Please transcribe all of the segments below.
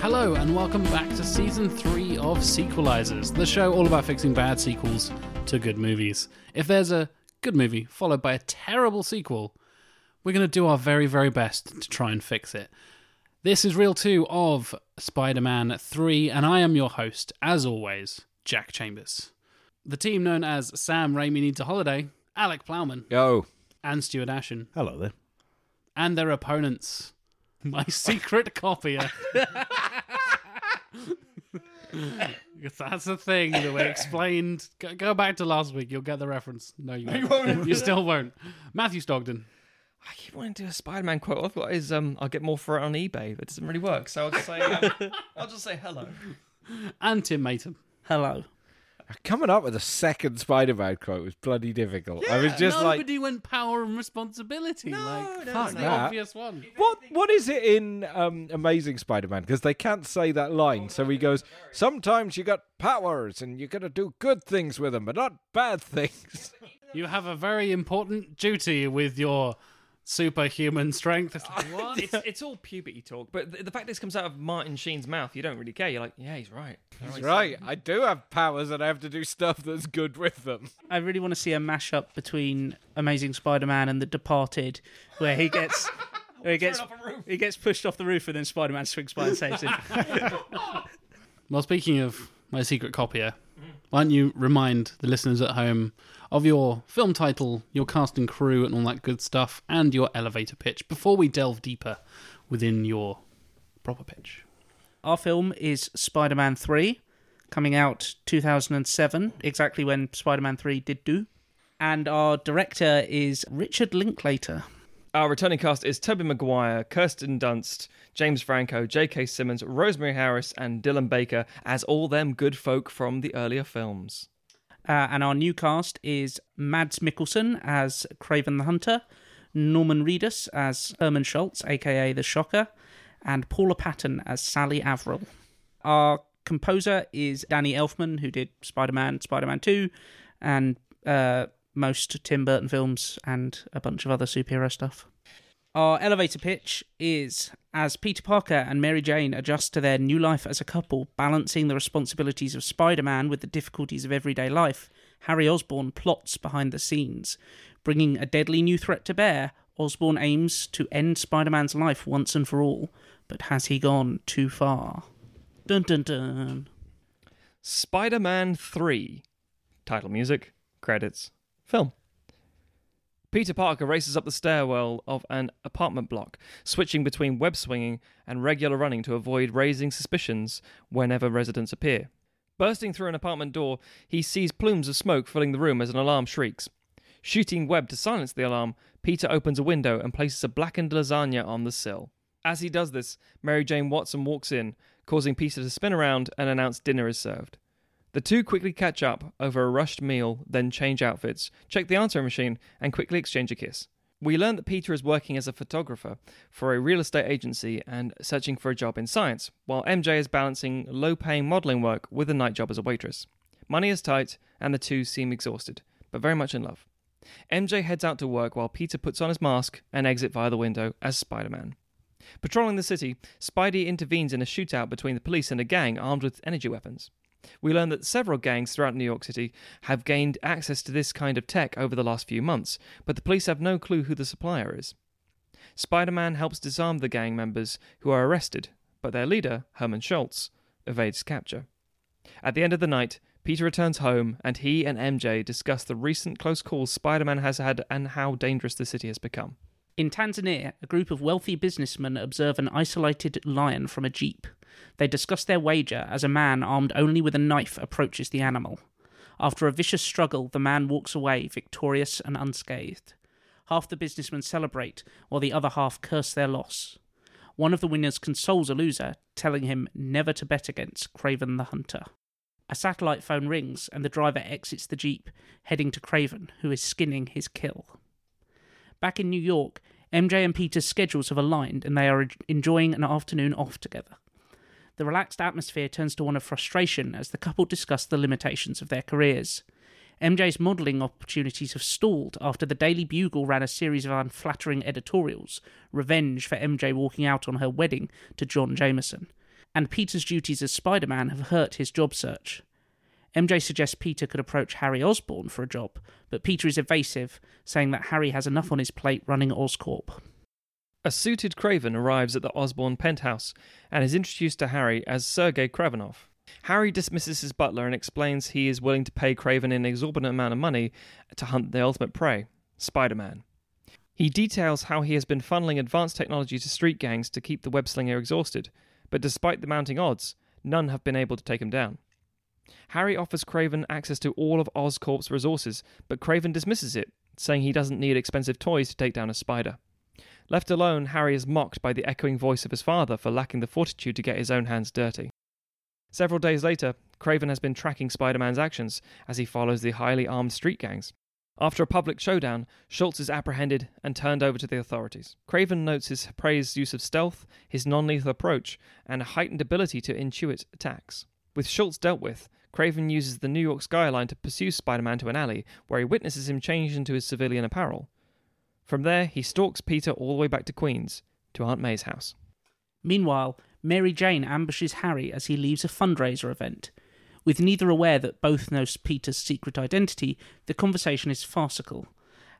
Hello, and welcome back to season three of Sequelizers, the show all about fixing bad sequels to good movies. If there's a good movie followed by a terrible sequel, we're going to do our very, very best to try and fix it. This is reel two of Spider Man 3, and I am your host, as always, Jack Chambers. The team known as Sam Raimi Needs a Holiday, Alec Plowman, Yo. and Stuart Ashen, Hello there. and their opponents, my secret copier. Because that's the thing that we explained. Go, go back to last week. You'll get the reference. No, you won't. You still won't. Matthew Stogden. I keep wanting to do a Spider-Man quote. All I've got is um, I'll get more for it on eBay, but it doesn't really work. So I'll just say um, I'll just say hello. And Tim Maton. Hello. Coming up with a second Spider-Man quote was bloody difficult. I was just like, Nobody went power and responsibility. like, no, that's the That- obvious one. what? What is it in um, Amazing Spider-Man? Because they can't say that line. So he goes, "Sometimes you got powers, and you got to do good things with them, but not bad things." You have a very important duty with your superhuman strength. It's like, what? It's, it's all puberty talk, but the, the fact this comes out of Martin Sheen's mouth, you don't really care. You're like, yeah, he's right. That's right. I do have powers, and I have to do stuff that's good with them. I really want to see a mashup between Amazing Spider-Man and The Departed, where he gets where he gets he gets pushed off the roof and then Spider-Man swings by and saves him. Well, speaking of my secret copier, why don't you remind the listeners at home of your film title, your cast and crew, and all that good stuff, and your elevator pitch before we delve deeper within your proper pitch? Our film is Spider-Man 3, coming out 2007, exactly when Spider-Man 3 did do. And our director is Richard Linklater. Our returning cast is Tobey Maguire, Kirsten Dunst, James Franco, J.K. Simmons, Rosemary Harris, and Dylan Baker as all them good folk from the earlier films. Uh, and our new cast is Mads Mikkelsen as Kraven the Hunter, Norman Reedus as Herman Schultz, aka The Shocker, and Paula Patton as Sally Avril. Our composer is Danny Elfman, who did Spider Man, Spider Man 2, and uh, most Tim Burton films and a bunch of other superhero stuff. Our elevator pitch is as Peter Parker and Mary Jane adjust to their new life as a couple, balancing the responsibilities of Spider Man with the difficulties of everyday life, Harry Osborn plots behind the scenes. Bringing a deadly new threat to bear, Osborn aims to end Spider Man's life once and for all, but has he gone too far? Dun dun dun. Spider Man 3. Title music, credits, film. Peter Parker races up the stairwell of an apartment block, switching between web swinging and regular running to avoid raising suspicions whenever residents appear. Bursting through an apartment door, he sees plumes of smoke filling the room as an alarm shrieks. Shooting web to silence the alarm, Peter opens a window and places a blackened lasagna on the sill. As he does this, Mary Jane Watson walks in, causing Peter to spin around and announce dinner is served. The two quickly catch up over a rushed meal, then change outfits, check the answering machine, and quickly exchange a kiss. We learn that Peter is working as a photographer for a real estate agency and searching for a job in science, while MJ is balancing low paying modelling work with a night job as a waitress. Money is tight, and the two seem exhausted, but very much in love. MJ heads out to work while Peter puts on his mask and exits via the window as Spider Man. Patrolling the city, Spidey intervenes in a shootout between the police and a gang armed with energy weapons. We learn that several gangs throughout New York City have gained access to this kind of tech over the last few months, but the police have no clue who the supplier is. Spider Man helps disarm the gang members who are arrested, but their leader, Herman Schultz, evades capture. At the end of the night, Peter returns home and he and MJ discuss the recent close calls Spider Man has had and how dangerous the city has become. In Tanzania, a group of wealthy businessmen observe an isolated lion from a jeep. They discuss their wager as a man armed only with a knife approaches the animal. After a vicious struggle, the man walks away victorious and unscathed. Half the businessmen celebrate, while the other half curse their loss. One of the winners consoles a loser, telling him never to bet against Kraven the Hunter. A satellite phone rings, and the driver exits the jeep, heading to Kraven, who is skinning his kill. Back in New York, MJ and Peter's schedules have aligned and they are enjoying an afternoon off together. The relaxed atmosphere turns to one of frustration as the couple discuss the limitations of their careers. MJ's modelling opportunities have stalled after the Daily Bugle ran a series of unflattering editorials, revenge for MJ walking out on her wedding to John Jameson. And Peter's duties as Spider Man have hurt his job search. MJ suggests Peter could approach Harry Osborn for a job, but Peter is evasive, saying that Harry has enough on his plate running Oscorp. A suited Kraven arrives at the Osborn penthouse and is introduced to Harry as Sergei Kravinoff. Harry dismisses his butler and explains he is willing to pay Kraven an exorbitant amount of money to hunt the ultimate prey, Spider Man. He details how he has been funneling advanced technology to street gangs to keep the web slinger exhausted, but despite the mounting odds, none have been able to take him down. Harry offers Kraven access to all of Oscorp's resources, but Kraven dismisses it, saying he doesn't need expensive toys to take down a spider. Left alone, Harry is mocked by the echoing voice of his father for lacking the fortitude to get his own hands dirty. Several days later, Kraven has been tracking Spider Man's actions as he follows the highly armed street gangs. After a public showdown, Schultz is apprehended and turned over to the authorities. Kraven notes his praised use of stealth, his non lethal approach, and a heightened ability to intuit attacks. With Schultz dealt with, Kraven uses the New York skyline to pursue Spider Man to an alley, where he witnesses him change into his civilian apparel. From there, he stalks Peter all the way back to Queens, to Aunt May's house. Meanwhile, Mary Jane ambushes Harry as he leaves a fundraiser event. With neither aware that both know Peter's secret identity, the conversation is farcical.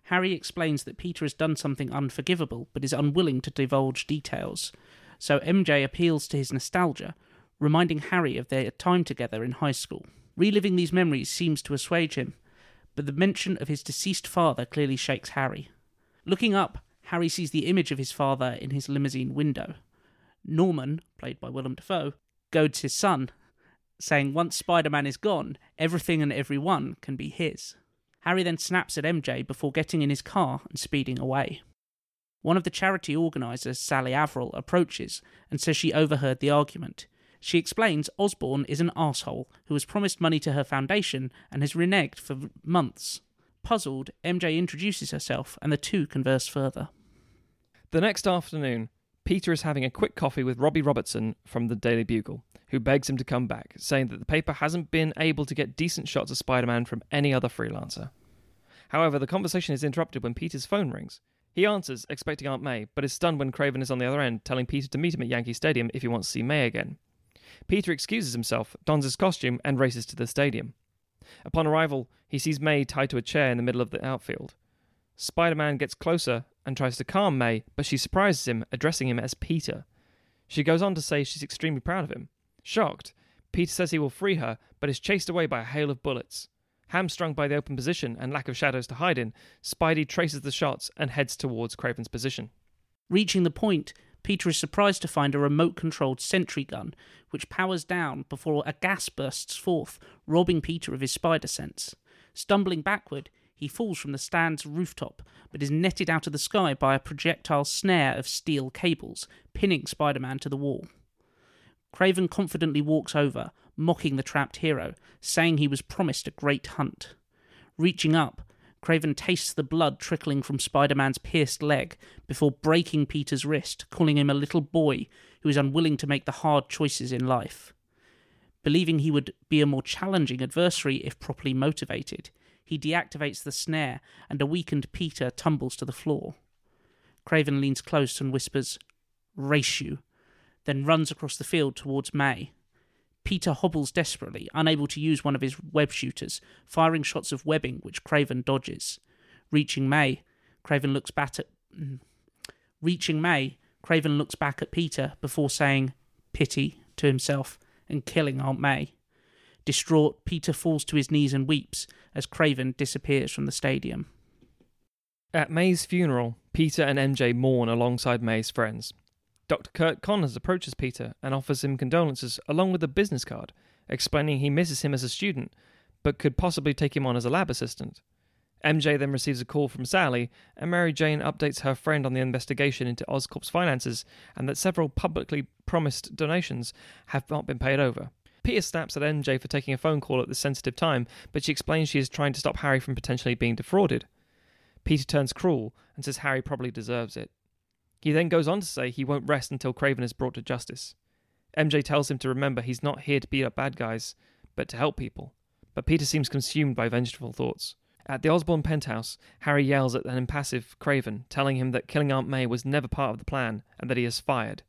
Harry explains that Peter has done something unforgivable but is unwilling to divulge details. So MJ appeals to his nostalgia, reminding Harry of their time together in high school. Reliving these memories seems to assuage him, but the mention of his deceased father clearly shakes Harry. Looking up, Harry sees the image of his father in his limousine window. Norman, played by Willem Dafoe, goads his son, saying once Spider Man is gone, everything and everyone can be his. Harry then snaps at MJ before getting in his car and speeding away. One of the charity organisers, Sally Avril, approaches and says she overheard the argument. She explains Osborn is an asshole who has promised money to her foundation and has reneged for months. Puzzled, MJ introduces herself and the two converse further. The next afternoon, Peter is having a quick coffee with Robbie Robertson from the Daily Bugle, who begs him to come back, saying that the paper hasn't been able to get decent shots of Spider Man from any other freelancer. However, the conversation is interrupted when Peter's phone rings. He answers, expecting Aunt May, but is stunned when Kraven is on the other end, telling Peter to meet him at Yankee Stadium if he wants to see May again. Peter excuses himself, dons his costume, and races to the stadium. Upon arrival, he sees May tied to a chair in the middle of the outfield. Spider Man gets closer and tries to calm May, but she surprises him, addressing him as Peter. She goes on to say she's extremely proud of him. Shocked, Peter says he will free her, but is chased away by a hail of bullets. Hamstrung by the open position and lack of shadows to hide in, Spidey traces the shots and heads towards Kraven's position. Reaching the point, Peter is surprised to find a remote controlled sentry gun, which powers down before a gas bursts forth, robbing Peter of his spider sense. Stumbling backward, he falls from the stand's rooftop, but is netted out of the sky by a projectile snare of steel cables, pinning Spider Man to the wall. Kraven confidently walks over, mocking the trapped hero, saying he was promised a great hunt. Reaching up, Kraven tastes the blood trickling from Spider Man's pierced leg before breaking Peter's wrist, calling him a little boy who is unwilling to make the hard choices in life. Believing he would be a more challenging adversary if properly motivated, he deactivates the snare, and a weakened Peter tumbles to the floor. Kraven leans close and whispers, Race you, then runs across the field towards May. Peter hobbles desperately, unable to use one of his web shooters, firing shots of webbing which Kraven dodges. Reaching May, Kraven looks back at mm. Reaching May, Kraven looks back at Peter before saying pity to himself and killing Aunt May. Distraught, Peter falls to his knees and weeps as Kraven disappears from the stadium. At May's funeral, Peter and MJ mourn alongside May's friends. Dr. Curt Connors approaches Peter and offers him condolences along with a business card, explaining he misses him as a student, but could possibly take him on as a lab assistant. MJ then receives a call from Sally, and Mary Jane updates her friend on the investigation into Oscorp's finances and that several publicly promised donations have not been paid over. Peter snaps at MJ for taking a phone call at this sensitive time, but she explains she is trying to stop Harry from potentially being defrauded. Peter turns cruel and says Harry probably deserves it. He then goes on to say he won't rest until Kraven is brought to justice. MJ tells him to remember he's not here to beat up bad guys, but to help people. but Peter seems consumed by vengeful thoughts. At the Osborn penthouse, Harry yells at an impassive Kraven, telling him that killing Aunt May was never part of the plan and that he is fired.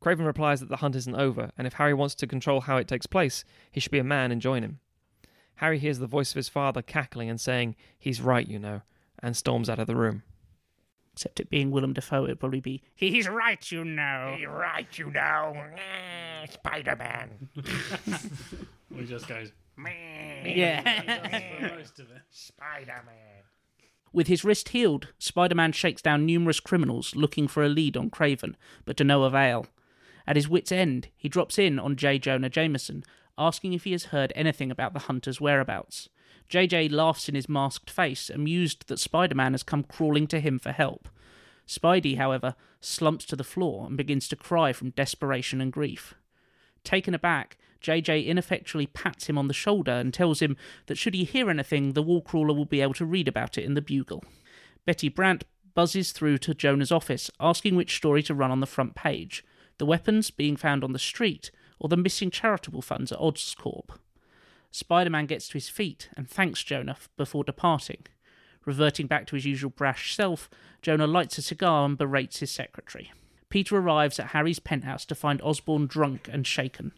Kraven replies that the hunt isn't over, and if Harry wants to control how it takes place, he should be a man and join him. Harry hears the voice of his father cackling and saying, He's right, you know, and storms out of the room. Except it being Willem Dafoe, it'd probably be, he's right, you know. You're right, you know. Eh, Spider Man. He just goes. Yeah. most of it. Spider Man. With his wrist healed, Spider Man shakes down numerous criminals looking for a lead on Kraven, but to no avail. At his wits' end, he drops in on J. Jonah Jameson, asking if he has heard anything about the hunter's whereabouts. JJ laughs in his masked face, amused that Spider Man has come crawling to him for help. Spidey, however, slumps to the floor and begins to cry from desperation and grief. Taken aback, JJ ineffectually pats him on the shoulder and tells him that should he hear anything, the wallcrawler will be able to read about it in the Bugle. Betty Brant buzzes through to Jonah's office, asking which story to run on the front page the weapons being found on the street, or the missing charitable funds at Oscorp. Spider Man gets to his feet and thanks Jonah before departing. Reverting back to his usual brash self, Jonah lights a cigar and berates his secretary. Peter arrives at Harry's penthouse to find Osborn drunk and shaken.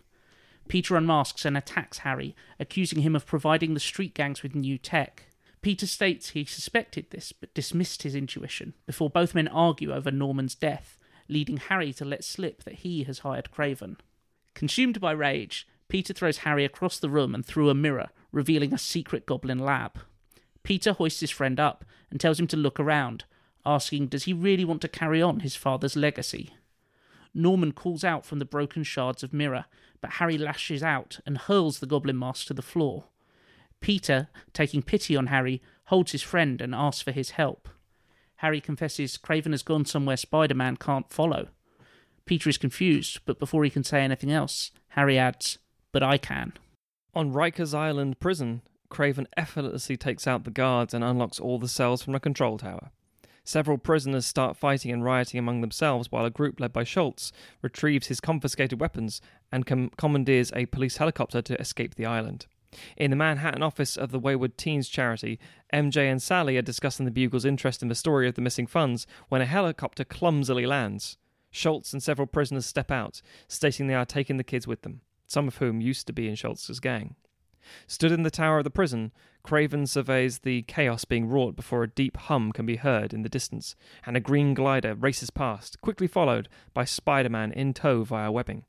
Peter unmasks and attacks Harry, accusing him of providing the street gangs with new tech. Peter states he suspected this, but dismissed his intuition before both men argue over Norman's death, leading Harry to let slip that he has hired Kraven. Consumed by rage, Peter throws Harry across the room and through a mirror, revealing a secret goblin lab. Peter hoists his friend up and tells him to look around, asking does he really want to carry on his father's legacy. Norman calls out from the broken shards of mirror, but Harry lashes out and hurls the goblin mask to the floor. Peter, taking pity on Harry, holds his friend and asks for his help. Harry confesses Kraven has gone somewhere Spider Man can't follow. Peter is confused, but before he can say anything else, Harry adds, But I can. On Rikers Island prison, Kraven effortlessly takes out the guards and unlocks all the cells from a control tower. Several prisoners start fighting and rioting among themselves while a group led by Schultz retrieves his confiscated weapons and com- commandeers a police helicopter to escape the island. In the Manhattan office of the Wayward Teens charity, MJ and Sally are discussing the Bugle's interest in the story of the missing funds when a helicopter clumsily lands. Schultz and several prisoners step out, stating they are taking the kids with them, some of whom used to be in Schultz's gang. Stood in the tower of the prison, Kraven surveys the chaos being wrought before a deep hum can be heard in the distance, and a green glider races past, quickly followed by Spider Man in tow via webbing.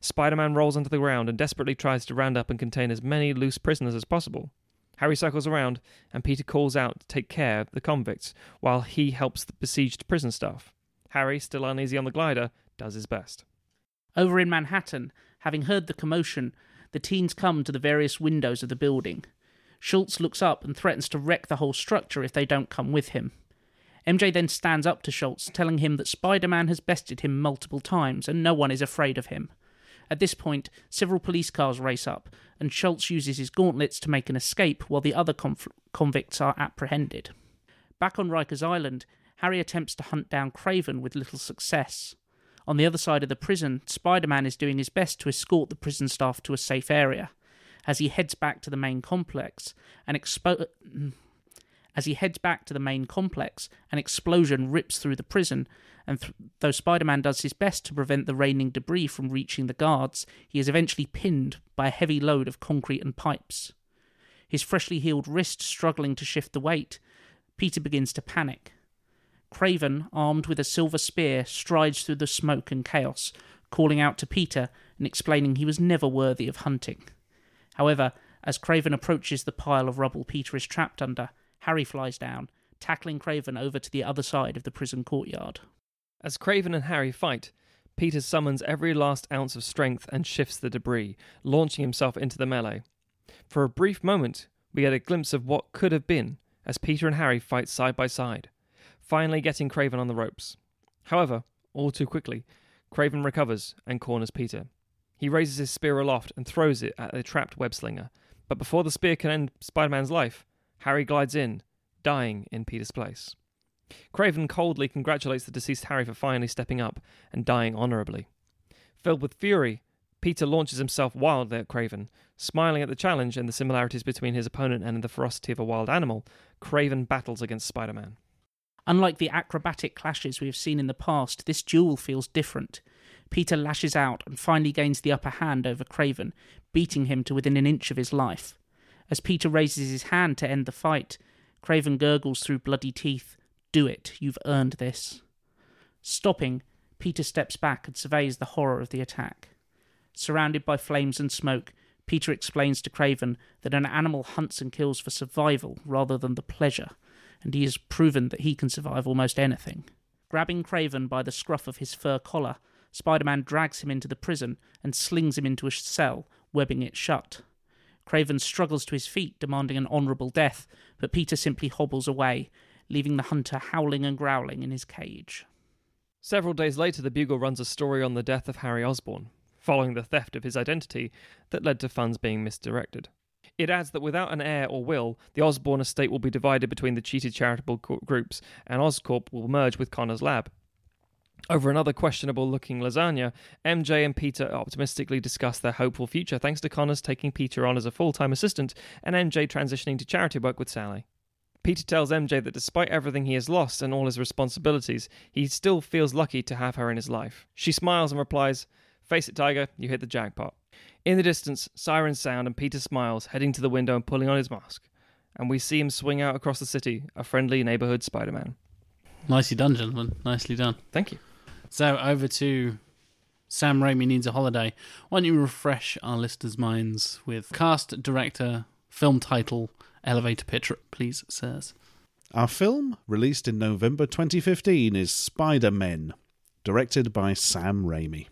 Spider Man rolls onto the ground and desperately tries to round up and contain as many loose prisoners as possible. Harry circles around, and Peter calls out to take care of the convicts while he helps the besieged prison staff. Harry, still uneasy on the glider, does his best. Over in Manhattan, having heard the commotion, the teens come to the various windows of the building. Schultz looks up and threatens to wreck the whole structure if they don't come with him. MJ then stands up to Schultz, telling him that Spider Man has bested him multiple times and no one is afraid of him. At this point, several police cars race up, and Schultz uses his gauntlets to make an escape while the other conf- convicts are apprehended. Back on Rikers Island, Harry attempts to hunt down Kraven with little success. On the other side of the prison, Spider Man is doing his best to escort the prison staff to a safe area. As he heads back to the main complex, an expo- mm, as he heads back to the main complex, an explosion rips through the prison, and th- though Spider Man does his best to prevent the raining debris from reaching the guards, he is eventually pinned by a heavy load of concrete and pipes. His freshly healed wrist struggling to shift the weight, Peter begins to panic. Kraven, armed with a silver spear, strides through the smoke and chaos, calling out to Peter and explaining he was never worthy of hunting. However, as Kraven approaches the pile of rubble Peter is trapped under, Harry flies down, tackling Kraven over to the other side of the prison courtyard. As Kraven and Harry fight, Peter summons every last ounce of strength and shifts the debris, launching himself into the melee. For a brief moment, we get a glimpse of what could have been as Peter and Harry fight side by side, finally getting Kraven on the ropes. However, all too quickly, Kraven recovers and corners Peter. He raises his spear aloft and throws it at the trapped web slinger, but before the spear can end Spider Man's life, Harry glides in, dying in Peter's place. Kraven coldly congratulates the deceased Harry for finally stepping up and dying honourably. Filled with fury, Peter launches himself wildly at Kraven. Smiling at the challenge and the similarities between his opponent and the ferocity of a wild animal, Kraven battles against Spider Man. Unlike the acrobatic clashes we have seen in the past, this duel feels different. Peter lashes out and finally gains the upper hand over Kraven, beating him to within an inch of his life. As Peter raises his hand to end the fight, Kraven gurgles through bloody teeth, Do it, you've earned this. Stopping, Peter steps back and surveys the horror of the attack. Surrounded by flames and smoke, Peter explains to Kraven that an animal hunts and kills for survival rather than the pleasure, and he has proven that he can survive almost anything. Grabbing Kraven by the scruff of his fur collar, Spider Man drags him into the prison and slings him into a cell, webbing it shut. Kraven struggles to his feet, demanding an honourable death, but Peter simply hobbles away, leaving the hunter howling and growling in his cage. Several days later, the Bugle runs a story on the death of Harry Osborn, following the theft of his identity that led to funds being misdirected. It adds that without an heir or will, the Osborn estate will be divided between the cheated charitable co- groups, and Oscorp will merge with Connors' lab. Over another questionable looking lasagna, MJ and Peter optimistically discuss their hopeful future thanks to Connors taking Peter on as a full time assistant and MJ transitioning to charity work with Sally. Peter tells MJ that despite everything he has lost and all his responsibilities, he still feels lucky to have her in his life. She smiles and replies, Face it, Tiger, you hit the jackpot. In the distance, sirens sound and Peter smiles, heading to the window and pulling on his mask. And we see him swing out across the city, a friendly neighborhood Spider Man. Nicely done, gentlemen. Nicely done. Thank you. So over to Sam Raimi Needs a Holiday. Why don't you refresh our listeners' minds with cast, director, film title, elevator pitch, please, sirs? Our film, released in November 2015, is Spider Men, directed by Sam Raimi.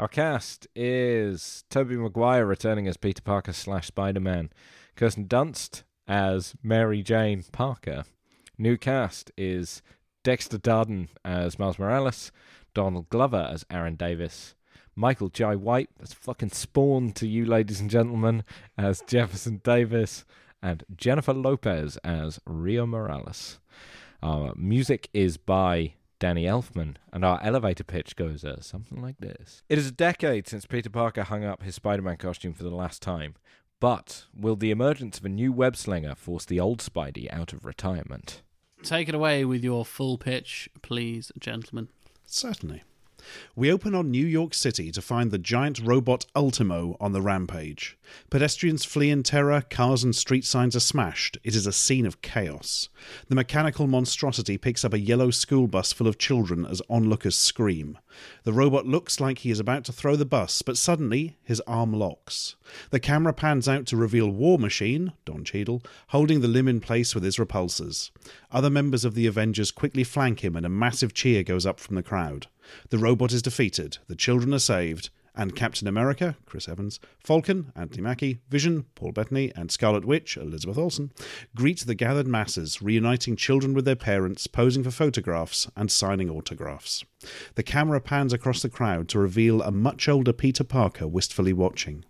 Our cast is Tobey Maguire returning as Peter Parker slash Spider Man, Kirsten Dunst as Mary Jane Parker. New cast is Dexter Darden as Miles Morales, Donald Glover as Aaron Davis, Michael Jai White, that's fucking spawn to you, ladies and gentlemen, as Jefferson Davis, and Jennifer Lopez as Rio Morales. Our music is by Danny Elfman, and our elevator pitch goes uh, something like this It is a decade since Peter Parker hung up his Spider Man costume for the last time, but will the emergence of a new web slinger force the old Spidey out of retirement? Take it away with your full pitch, please, gentlemen. Certainly. We open on New York City to find the giant robot Ultimo on the rampage. Pedestrians flee in terror, cars and street signs are smashed. It is a scene of chaos. The mechanical monstrosity picks up a yellow school bus full of children as onlookers scream. The robot looks like he is about to throw the bus, but suddenly his arm locks. The camera pans out to reveal War Machine, Don Cheadle, holding the limb in place with his repulsors. Other members of the Avengers quickly flank him, and a massive cheer goes up from the crowd. The robot is defeated, the children are saved, and Captain America, Chris Evans, Falcon, Anthony Mackie, Vision, Paul Bettany, and Scarlet Witch, Elizabeth Olsen, greet the gathered masses, reuniting children with their parents, posing for photographs, and signing autographs. The camera pans across the crowd to reveal a much older Peter Parker wistfully watching.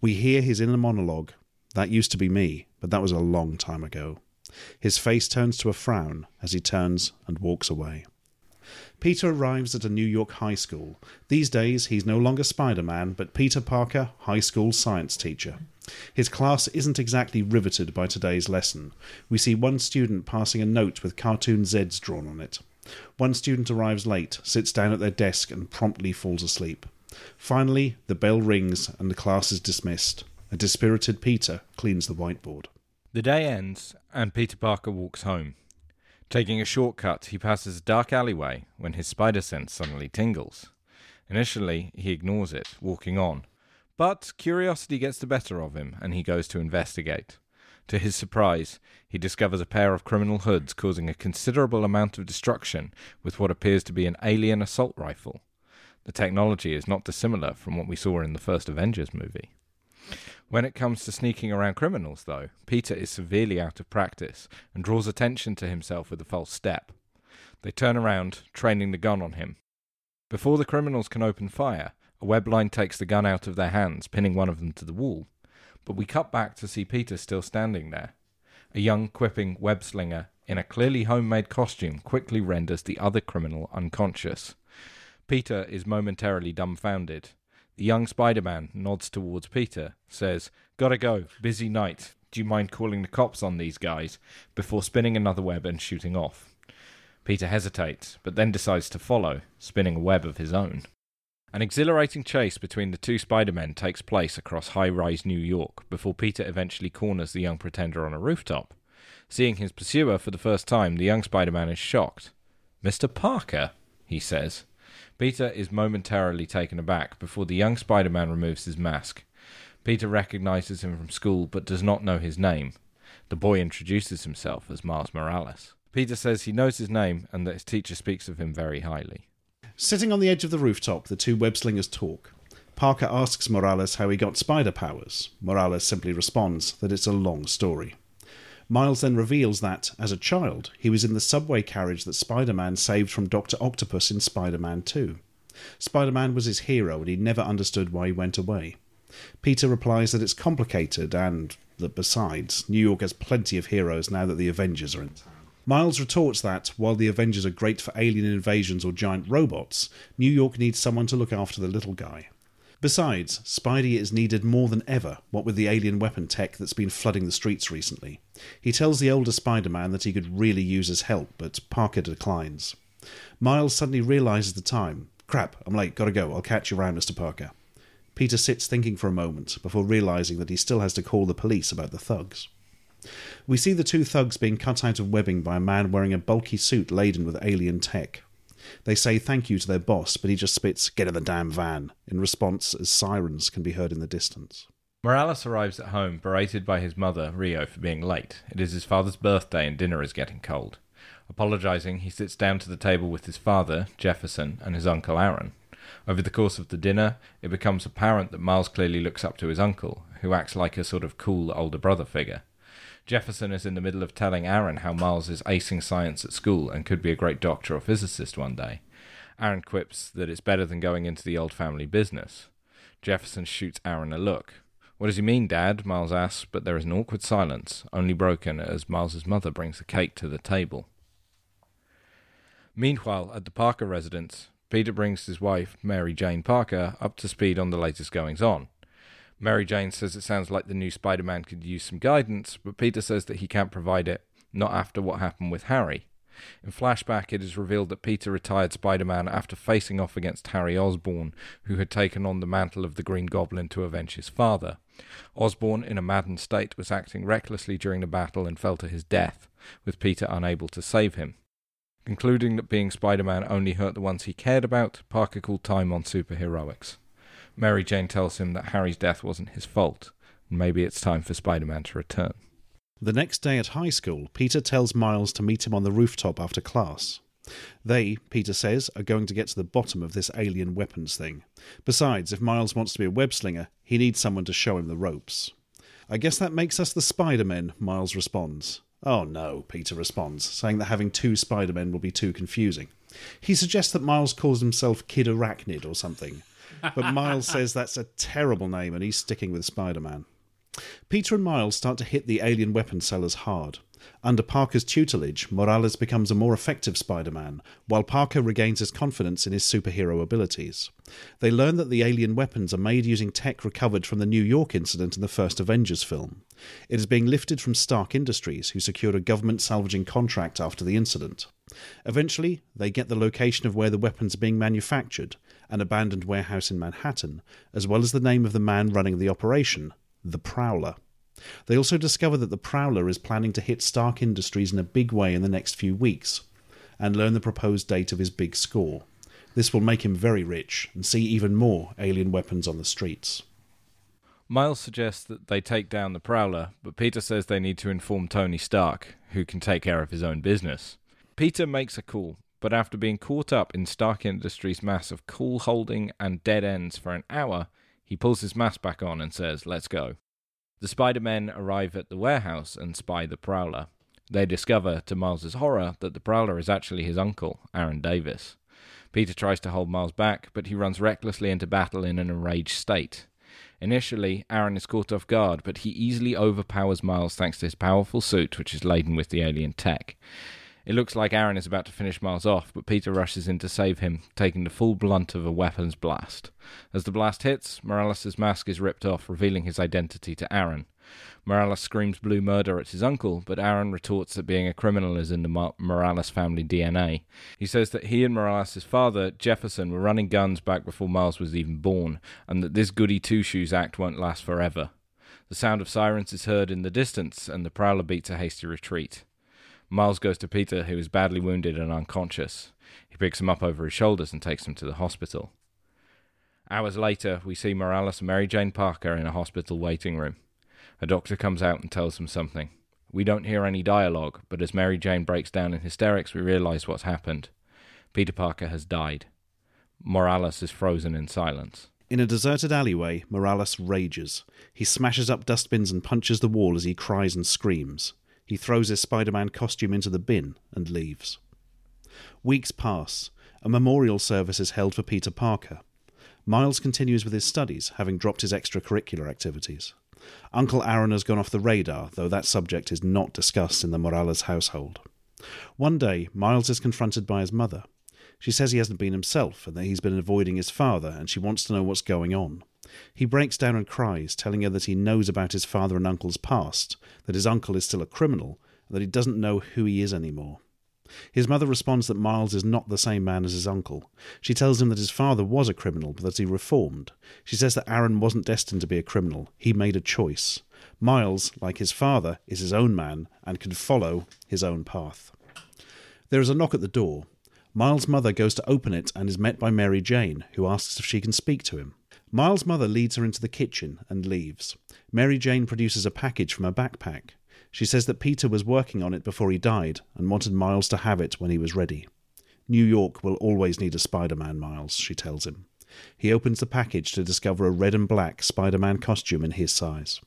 We hear his inner monologue. That used to be me, but that was a long time ago. His face turns to a frown as he turns and walks away. Peter arrives at a New York high school. These days, he's no longer Spider Man, but Peter Parker, high school science teacher. His class isn't exactly riveted by today's lesson. We see one student passing a note with cartoon Zs drawn on it. One student arrives late, sits down at their desk, and promptly falls asleep. Finally, the bell rings and the class is dismissed. A dispirited Peter cleans the whiteboard. The day ends, and Peter Parker walks home. Taking a shortcut, he passes a dark alleyway when his spider sense suddenly tingles. Initially, he ignores it, walking on. But curiosity gets the better of him, and he goes to investigate. To his surprise, he discovers a pair of criminal hoods causing a considerable amount of destruction with what appears to be an alien assault rifle. The technology is not dissimilar from what we saw in the first Avengers movie. When it comes to sneaking around criminals, though, Peter is severely out of practice and draws attention to himself with a false step. They turn around, training the gun on him. Before the criminals can open fire, a web line takes the gun out of their hands, pinning one of them to the wall. But we cut back to see Peter still standing there. A young, quipping web slinger in a clearly homemade costume quickly renders the other criminal unconscious. Peter is momentarily dumbfounded. Young Spider Man nods towards Peter, says, Gotta go, busy night. Do you mind calling the cops on these guys? before spinning another web and shooting off. Peter hesitates, but then decides to follow, spinning a web of his own. An exhilarating chase between the two Spider Men takes place across high rise New York before Peter eventually corners the young pretender on a rooftop. Seeing his pursuer for the first time, the young Spider Man is shocked. Mr. Parker, he says. Peter is momentarily taken aback before the young Spider Man removes his mask. Peter recognizes him from school but does not know his name. The boy introduces himself as Miles Morales. Peter says he knows his name and that his teacher speaks of him very highly. Sitting on the edge of the rooftop, the two web slingers talk. Parker asks Morales how he got spider powers. Morales simply responds that it's a long story. Miles then reveals that, as a child, he was in the subway carriage that Spider Man saved from Dr. Octopus in Spider Man 2. Spider Man was his hero and he never understood why he went away. Peter replies that it's complicated and that besides, New York has plenty of heroes now that the Avengers are in town. Miles retorts that, while the Avengers are great for alien invasions or giant robots, New York needs someone to look after the little guy. Besides, Spidey is needed more than ever, what with the alien weapon tech that's been flooding the streets recently. He tells the older Spider Man that he could really use his help, but Parker declines. Miles suddenly realizes the time. Crap, I'm late, gotta go, I'll catch you around, Mr. Parker. Peter sits thinking for a moment before realizing that he still has to call the police about the thugs. We see the two thugs being cut out of webbing by a man wearing a bulky suit laden with alien tech. They say thank you to their boss, but he just spits, get in the damn van, in response as sirens can be heard in the distance. Morales arrives at home berated by his mother, Rio, for being late. It is his father's birthday and dinner is getting cold. Apologizing, he sits down to the table with his father, Jefferson, and his uncle Aaron. Over the course of the dinner, it becomes apparent that Miles clearly looks up to his uncle, who acts like a sort of cool older brother figure. Jefferson is in the middle of telling Aaron how Miles is acing science at school and could be a great doctor or physicist one day. Aaron quips that it's better than going into the old family business. Jefferson shoots Aaron a look. What does he mean, Dad? Miles asks, but there is an awkward silence, only broken as Miles's mother brings the cake to the table. Meanwhile, at the Parker residence, Peter brings his wife, Mary Jane Parker, up to speed on the latest goings on. Mary Jane says it sounds like the new Spider Man could use some guidance, but Peter says that he can't provide it, not after what happened with Harry. In flashback, it is revealed that Peter retired Spider Man after facing off against Harry Osborn, who had taken on the mantle of the Green Goblin to avenge his father. Osborn, in a maddened state, was acting recklessly during the battle and fell to his death, with Peter unable to save him. Concluding that being Spider Man only hurt the ones he cared about, Parker called time on superheroics. Mary Jane tells him that Harry's death wasn't his fault, and maybe it's time for Spider Man to return. The next day at high school, Peter tells Miles to meet him on the rooftop after class. They, Peter says, are going to get to the bottom of this alien weapons thing. Besides, if Miles wants to be a web slinger, he needs someone to show him the ropes. I guess that makes us the Spider-Men, Miles responds. Oh no, Peter responds, saying that having two Spider-Men will be too confusing. He suggests that Miles calls himself Kid Arachnid or something, but Miles says that's a terrible name and he's sticking with Spider Man. Peter and Miles start to hit the alien weapon sellers hard. Under Parker's tutelage, Morales becomes a more effective Spider Man, while Parker regains his confidence in his superhero abilities. They learn that the alien weapons are made using tech recovered from the New York incident in the first Avengers film. It is being lifted from Stark Industries, who secured a government salvaging contract after the incident. Eventually, they get the location of where the weapons are being manufactured, an abandoned warehouse in Manhattan, as well as the name of the man running the operation, the Prowler. They also discover that the Prowler is planning to hit Stark Industries in a big way in the next few weeks, and learn the proposed date of his big score. This will make him very rich and see even more alien weapons on the streets. Miles suggests that they take down the Prowler, but Peter says they need to inform Tony Stark, who can take care of his own business. Peter makes a call, but after being caught up in Stark Industries' mass of cool holding and dead ends for an hour, he pulls his mask back on and says, Let's go. The Spider Men arrive at the warehouse and spy the Prowler. They discover, to Miles's horror, that the Prowler is actually his uncle, Aaron Davis. Peter tries to hold Miles back, but he runs recklessly into battle in an enraged state. Initially, Aaron is caught off guard, but he easily overpowers Miles thanks to his powerful suit, which is laden with the alien tech. It looks like Aaron is about to finish Miles off, but Peter rushes in to save him, taking the full blunt of a weapon's blast. As the blast hits, Morales' mask is ripped off, revealing his identity to Aaron. Morales screams blue murder at his uncle, but Aaron retorts that being a criminal is in the Mo- Morales family DNA. He says that he and Morales' father, Jefferson, were running guns back before Miles was even born, and that this goody two shoes act won't last forever. The sound of sirens is heard in the distance, and the prowler beats a hasty retreat. Miles goes to Peter, who is badly wounded and unconscious. He picks him up over his shoulders and takes him to the hospital. Hours later, we see Morales and Mary Jane Parker in a hospital waiting room. A doctor comes out and tells them something. We don't hear any dialogue, but as Mary Jane breaks down in hysterics, we realize what's happened. Peter Parker has died. Morales is frozen in silence. In a deserted alleyway, Morales rages. He smashes up dustbins and punches the wall as he cries and screams. He throws his Spider Man costume into the bin and leaves. Weeks pass. A memorial service is held for Peter Parker. Miles continues with his studies, having dropped his extracurricular activities. Uncle Aaron has gone off the radar, though that subject is not discussed in the Morales household. One day, Miles is confronted by his mother. She says he hasn't been himself and that he's been avoiding his father, and she wants to know what's going on. He breaks down and cries, telling her that he knows about his father and uncle's past, that his uncle is still a criminal, and that he doesn't know who he is anymore. His mother responds that Miles is not the same man as his uncle. She tells him that his father was a criminal, but that he reformed. She says that Aaron wasn't destined to be a criminal. He made a choice. Miles, like his father, is his own man and can follow his own path. There is a knock at the door. Miles' mother goes to open it and is met by Mary Jane, who asks if she can speak to him. Miles' mother leads her into the kitchen and leaves. Mary Jane produces a package from her backpack. She says that Peter was working on it before he died and wanted Miles to have it when he was ready. New York will always need a Spider Man, Miles, she tells him. He opens the package to discover a red and black Spider Man costume in his size.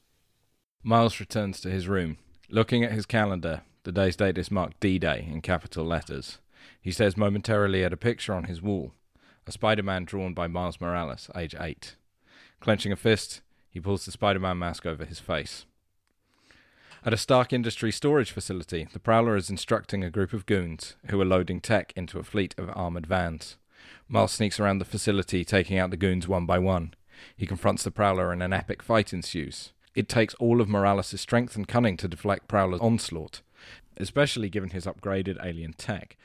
Miles returns to his room. Looking at his calendar, the day's date is marked D Day in capital letters. He stares momentarily at a picture on his wall a Spider Man drawn by Miles Morales, age 8. Clenching a fist, he pulls the Spider Man mask over his face. At a Stark Industries storage facility, the Prowler is instructing a group of goons who are loading tech into a fleet of armored vans. Miles sneaks around the facility, taking out the goons one by one. He confronts the Prowler and an epic fight ensues. It takes all of Morales' strength and cunning to deflect Prowler's onslaught, especially given his upgraded alien tech.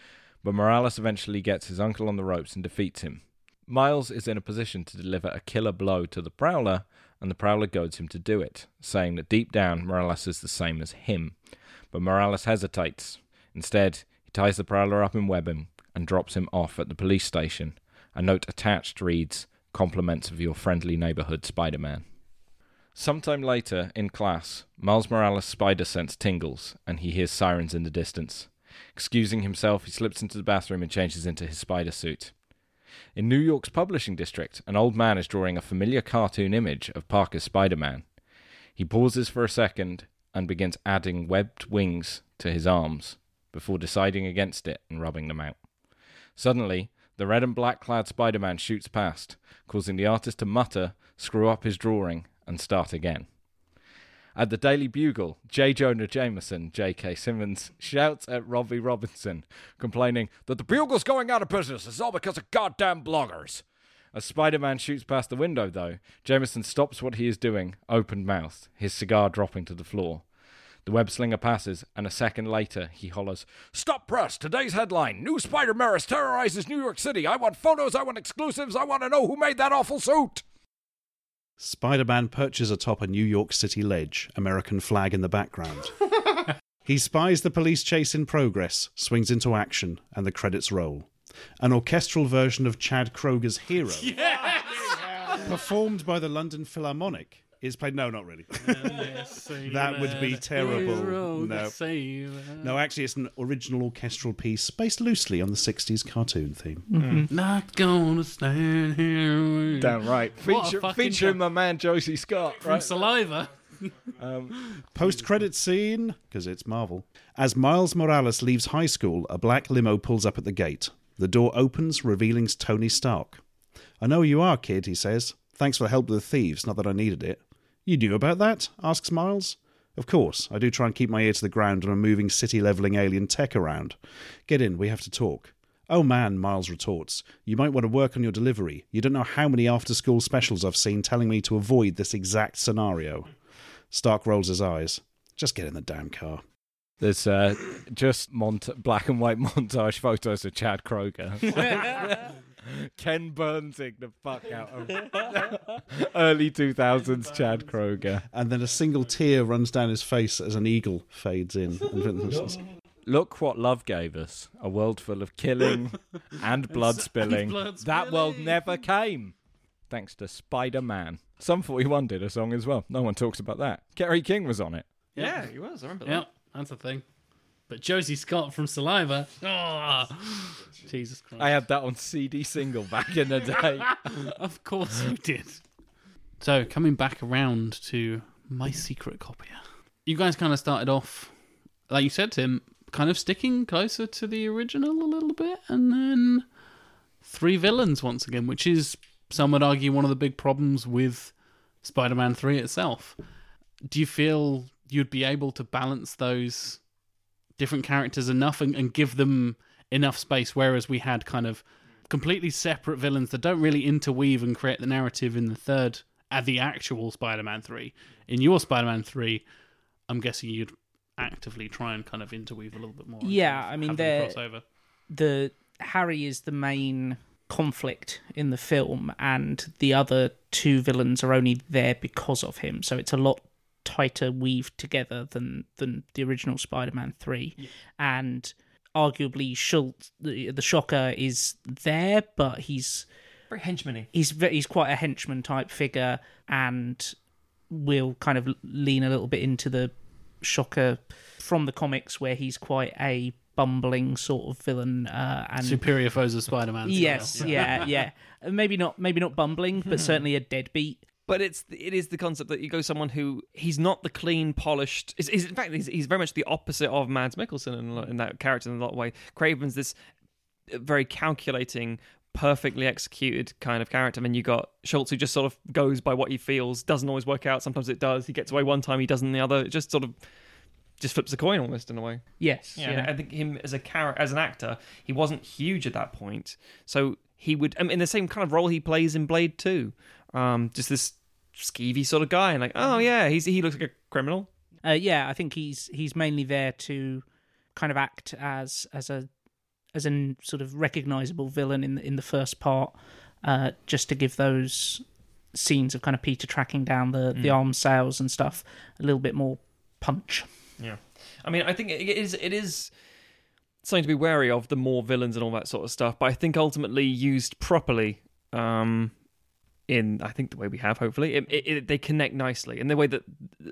But Morales eventually gets his uncle on the ropes and defeats him. Miles is in a position to deliver a killer blow to the Prowler, and the Prowler goads him to do it, saying that deep down Morales is the same as him. But Morales hesitates. Instead, he ties the Prowler up in webbing and drops him off at the police station. A note attached reads, Compliments of your friendly neighborhood Spider Man. Sometime later, in class, Miles Morales' spider sense tingles, and he hears sirens in the distance. Excusing himself, he slips into the bathroom and changes into his spider suit. In New York's publishing district, an old man is drawing a familiar cartoon image of Parker's Spider Man. He pauses for a second and begins adding webbed wings to his arms before deciding against it and rubbing them out. Suddenly, the red and black clad Spider Man shoots past, causing the artist to mutter, screw up his drawing, and start again. At the Daily Bugle, J. Jonah Jameson, J.K. Simmons, shouts at Robbie Robinson, complaining that the Bugle's going out of business. It's all because of goddamn bloggers. As Spider Man shoots past the window, though, Jameson stops what he is doing, open mouthed, his cigar dropping to the floor. The web slinger passes, and a second later he hollers, Stop press! Today's headline New Spider Maris terrorizes New York City. I want photos, I want exclusives, I want to know who made that awful suit! Spider Man perches atop a New York City ledge, American flag in the background. he spies the police chase in progress, swings into action, and the credits roll. An orchestral version of Chad Kroeger's Hero, performed by the London Philharmonic, is played. No, not really. That would be terrible. No. No, actually, it's an original orchestral piece based loosely on the 60s cartoon theme. Mm-hmm. Mm. Not gonna stand here. Damn right. Feature, featuring job. my man Josie Scott, From right? saliva. Um, Post credit scene, because it's Marvel. As Miles Morales leaves high school, a black limo pulls up at the gate. The door opens, revealing Tony Stark. I know who you are, kid, he says. Thanks for the help with the thieves, not that I needed it. You knew about that? asks Miles. Of course, I do try and keep my ear to the ground when I'm moving city leveling alien tech around. Get in, we have to talk. Oh man, Miles retorts. You might want to work on your delivery. You don't know how many after school specials I've seen telling me to avoid this exact scenario. Stark rolls his eyes. Just get in the damn car. There's uh, just mont- black and white montage photos of Chad Kroeger. Ken Burnsing the fuck out of early 2000s Chad Kroeger. And then a single tear runs down his face as an eagle fades in. Look what love gave us a world full of killing and blood spilling. blood That world never came. Thanks to Spider Man. Sum 41 did a song as well. No one talks about that. Kerry King was on it. Yeah, he was. I remember that. Yeah, that's a thing. But Josie Scott from Saliva. Oh, Jesus Christ. I had that on CD single back in the day. Of course you did. So, coming back around to my secret copier. You guys kind of started off, like you said, Tim, kind of sticking closer to the original a little bit, and then three villains once again, which is, some would argue, one of the big problems with Spider Man 3 itself. Do you feel you'd be able to balance those different characters enough and, and give them enough space, whereas we had kind of completely separate villains that don't really interweave and create the narrative in the third at the actual Spider-Man 3. In your Spider-Man 3, I'm guessing you'd actively try and kind of interweave a little bit more. Yeah, I mean, have them they're- cross over. the Harry is the main conflict in the film, and the other two villains are only there because of him. So it's a lot tighter weaved together than than the original Spider-Man three, and arguably Schultz, the, the Shocker, is there, but he's Very henchman-y. he's ve- he's quite a henchman type figure, and we'll kind of lean a little bit into the Shocker from the comics, where he's quite a bumbling sort of villain, uh, and Superior foes of Spider-Man. yes, yeah, yeah, maybe not maybe not bumbling, but certainly a deadbeat. But it's it is the concept that you go someone who he's not the clean, polished. Is, is in fact he's, he's very much the opposite of Mads Mikkelsen in, in that character in a lot of way. Kraven's this uh, very calculating, perfectly executed kind of character. And then you got Schultz who just sort of goes by what he feels. Doesn't always work out. Sometimes it does. He gets away one time, he doesn't the other. It just sort of just flips a coin almost in a way. Yes, Yeah, yeah, and I think him as a character, as an actor, he wasn't huge at that point. So he would, I mean, in the same kind of role he plays in Blade Two, um, just this skeevy sort of guy, and like, oh yeah, he's he looks like a criminal. uh, yeah. I think he's he's mainly there to kind of act as as a as a sort of recognizable villain in the, in the first part, uh, just to give those scenes of kind of Peter tracking down the the arms sales and stuff a little bit more punch. Yeah, I mean, I think it is it is something to be wary of the more villains and all that sort of stuff. But I think ultimately used properly, um, in I think the way we have, hopefully, it, it, it, they connect nicely in the way that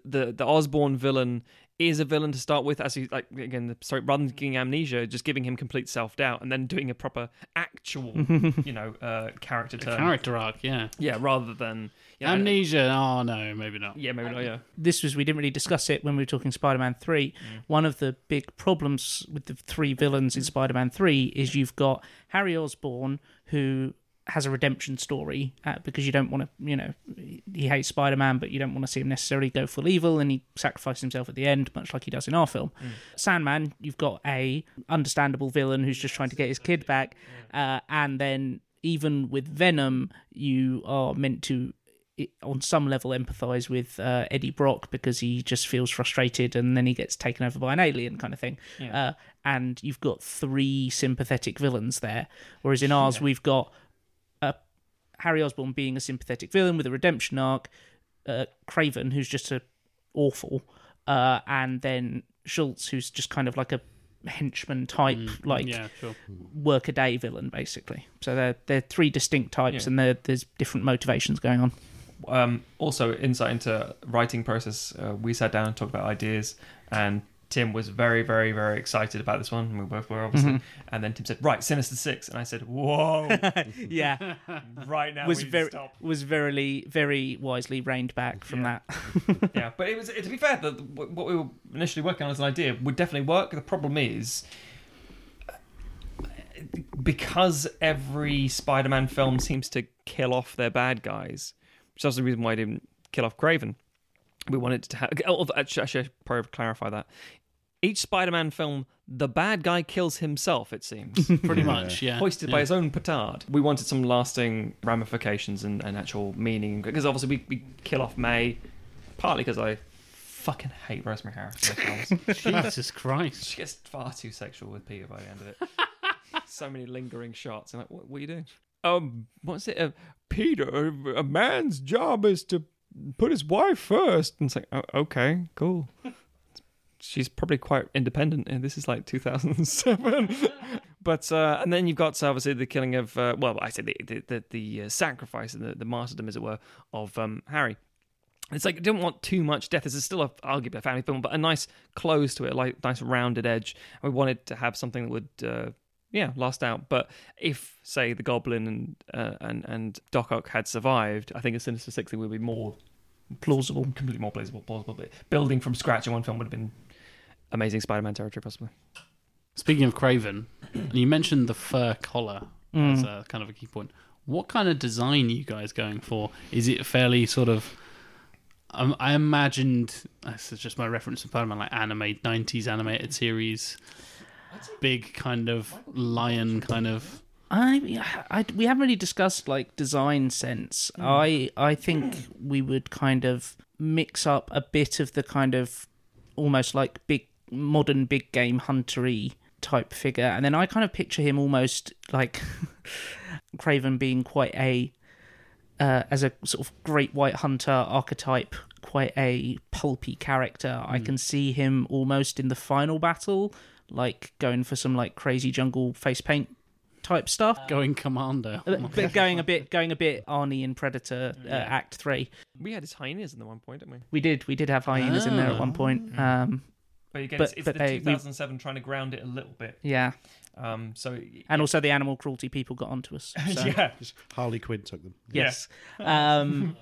the the Osborn villain is a villain to start with, as he like again, sorry, rather than giving amnesia, just giving him complete self doubt, and then doing a proper actual, you know, uh, character turn. Character arc, yeah. Yeah, rather than yeah, Amnesia, oh no, maybe not. Yeah, maybe not. Yeah. this was we didn't really discuss it when we were talking Spider-Man 3. One of the big problems with the three villains in Spider-Man 3 is you've got Harry Osborn who has a redemption story uh, because you don't want to, you know, he hates Spider-Man, but you don't want to see him necessarily go full evil, and he sacrifices himself at the end, much like he does in our film. Sandman, you've got a understandable villain who's just trying to get his kid back, uh, and then even with Venom, you are meant to on some level empathize with uh, Eddie Brock because he just feels frustrated and then he gets taken over by an alien kind of thing. Uh, and you've got three sympathetic villains there, whereas in ours we've got Harry Osborn being a sympathetic villain with a redemption arc, uh, Kraven who's just a awful, uh, and then Schultz who's just kind of like a henchman type, like Yeah, sure. workaday villain basically. So they're they're three distinct types, and there's different motivations going on. um, also insight into writing process. Uh, we sat down and talked about ideas, and Tim was very, very, very excited about this one. and We both were obviously. Mm-hmm. And then Tim said, "Right, Sinister Six. and I said, "Whoa, yeah, right now was we need to very stop." was very very wisely reined back from that. yeah, but it was to be fair, that what we were initially working on as an idea would definitely work. The problem is because every Spider-Man film seems to kill off their bad guys, which is also the reason why I didn't kill off Kraven. we wanted to have. Oh, actually, I should probably clarify that. Each Spider-Man film, the bad guy kills himself. It seems. Pretty much, yeah. hoisted yeah. by his own petard. We wanted some lasting ramifications and, and actual meaning because obviously we, we kill off May, partly because I fucking hate Rosemary Harris. in the films. Jesus Christ. she gets far too sexual with Peter by the end of it. so many lingering shots. I'm like, what, what are you doing? Um, what's it? Uh, Peter, a man's job is to put his wife first. And it's like, oh, okay, cool. She's probably quite independent, and this is like 2007. but uh, and then you've got obviously the killing of uh, well, I said the the the, the uh, sacrifice and the, the martyrdom, as it were, of um, Harry. It's like I didn't want too much death. This is still a, arguably a family film, but a nice close to it, like nice rounded edge. We wanted to have something that would, uh, yeah, last out. But if, say, the Goblin and uh, and and Doc Ock had survived, I think a Sinister Six would be more plausible, completely more plausible. Plausible, but building from scratch in one film would have been amazing Spider-Man territory, possibly. Speaking of Kraven, you mentioned the fur collar Mm. as a kind of a key point. What kind of design are you guys going for? Is it fairly sort of? Um, I imagined this is just my reference to Spider-Man, like anime '90s animated series, big kind of lion kind of. I, I, we haven't really discussed like design sense. I, I think we would kind of mix up a bit of the kind of almost like big modern big game huntery type figure, and then I kind of picture him almost like Kraven being quite a uh, as a sort of great white hunter archetype, quite a pulpy character. I can see him almost in the final battle, like going for some like crazy jungle face paint type stuff. Going commando. Uh, but going a bit, going a bit Arnie in Predator uh, Act Three. We had his hyenas in the one point, didn't we? We did, we did have hyenas in there at one point. Um, But again, But- it's, it's but the they- we- 2007 trying to ground it a little bit. yeah, Um, so and also the animal cruelty people got onto us. So. yeah, Harley Quinn took them. Yes. Um,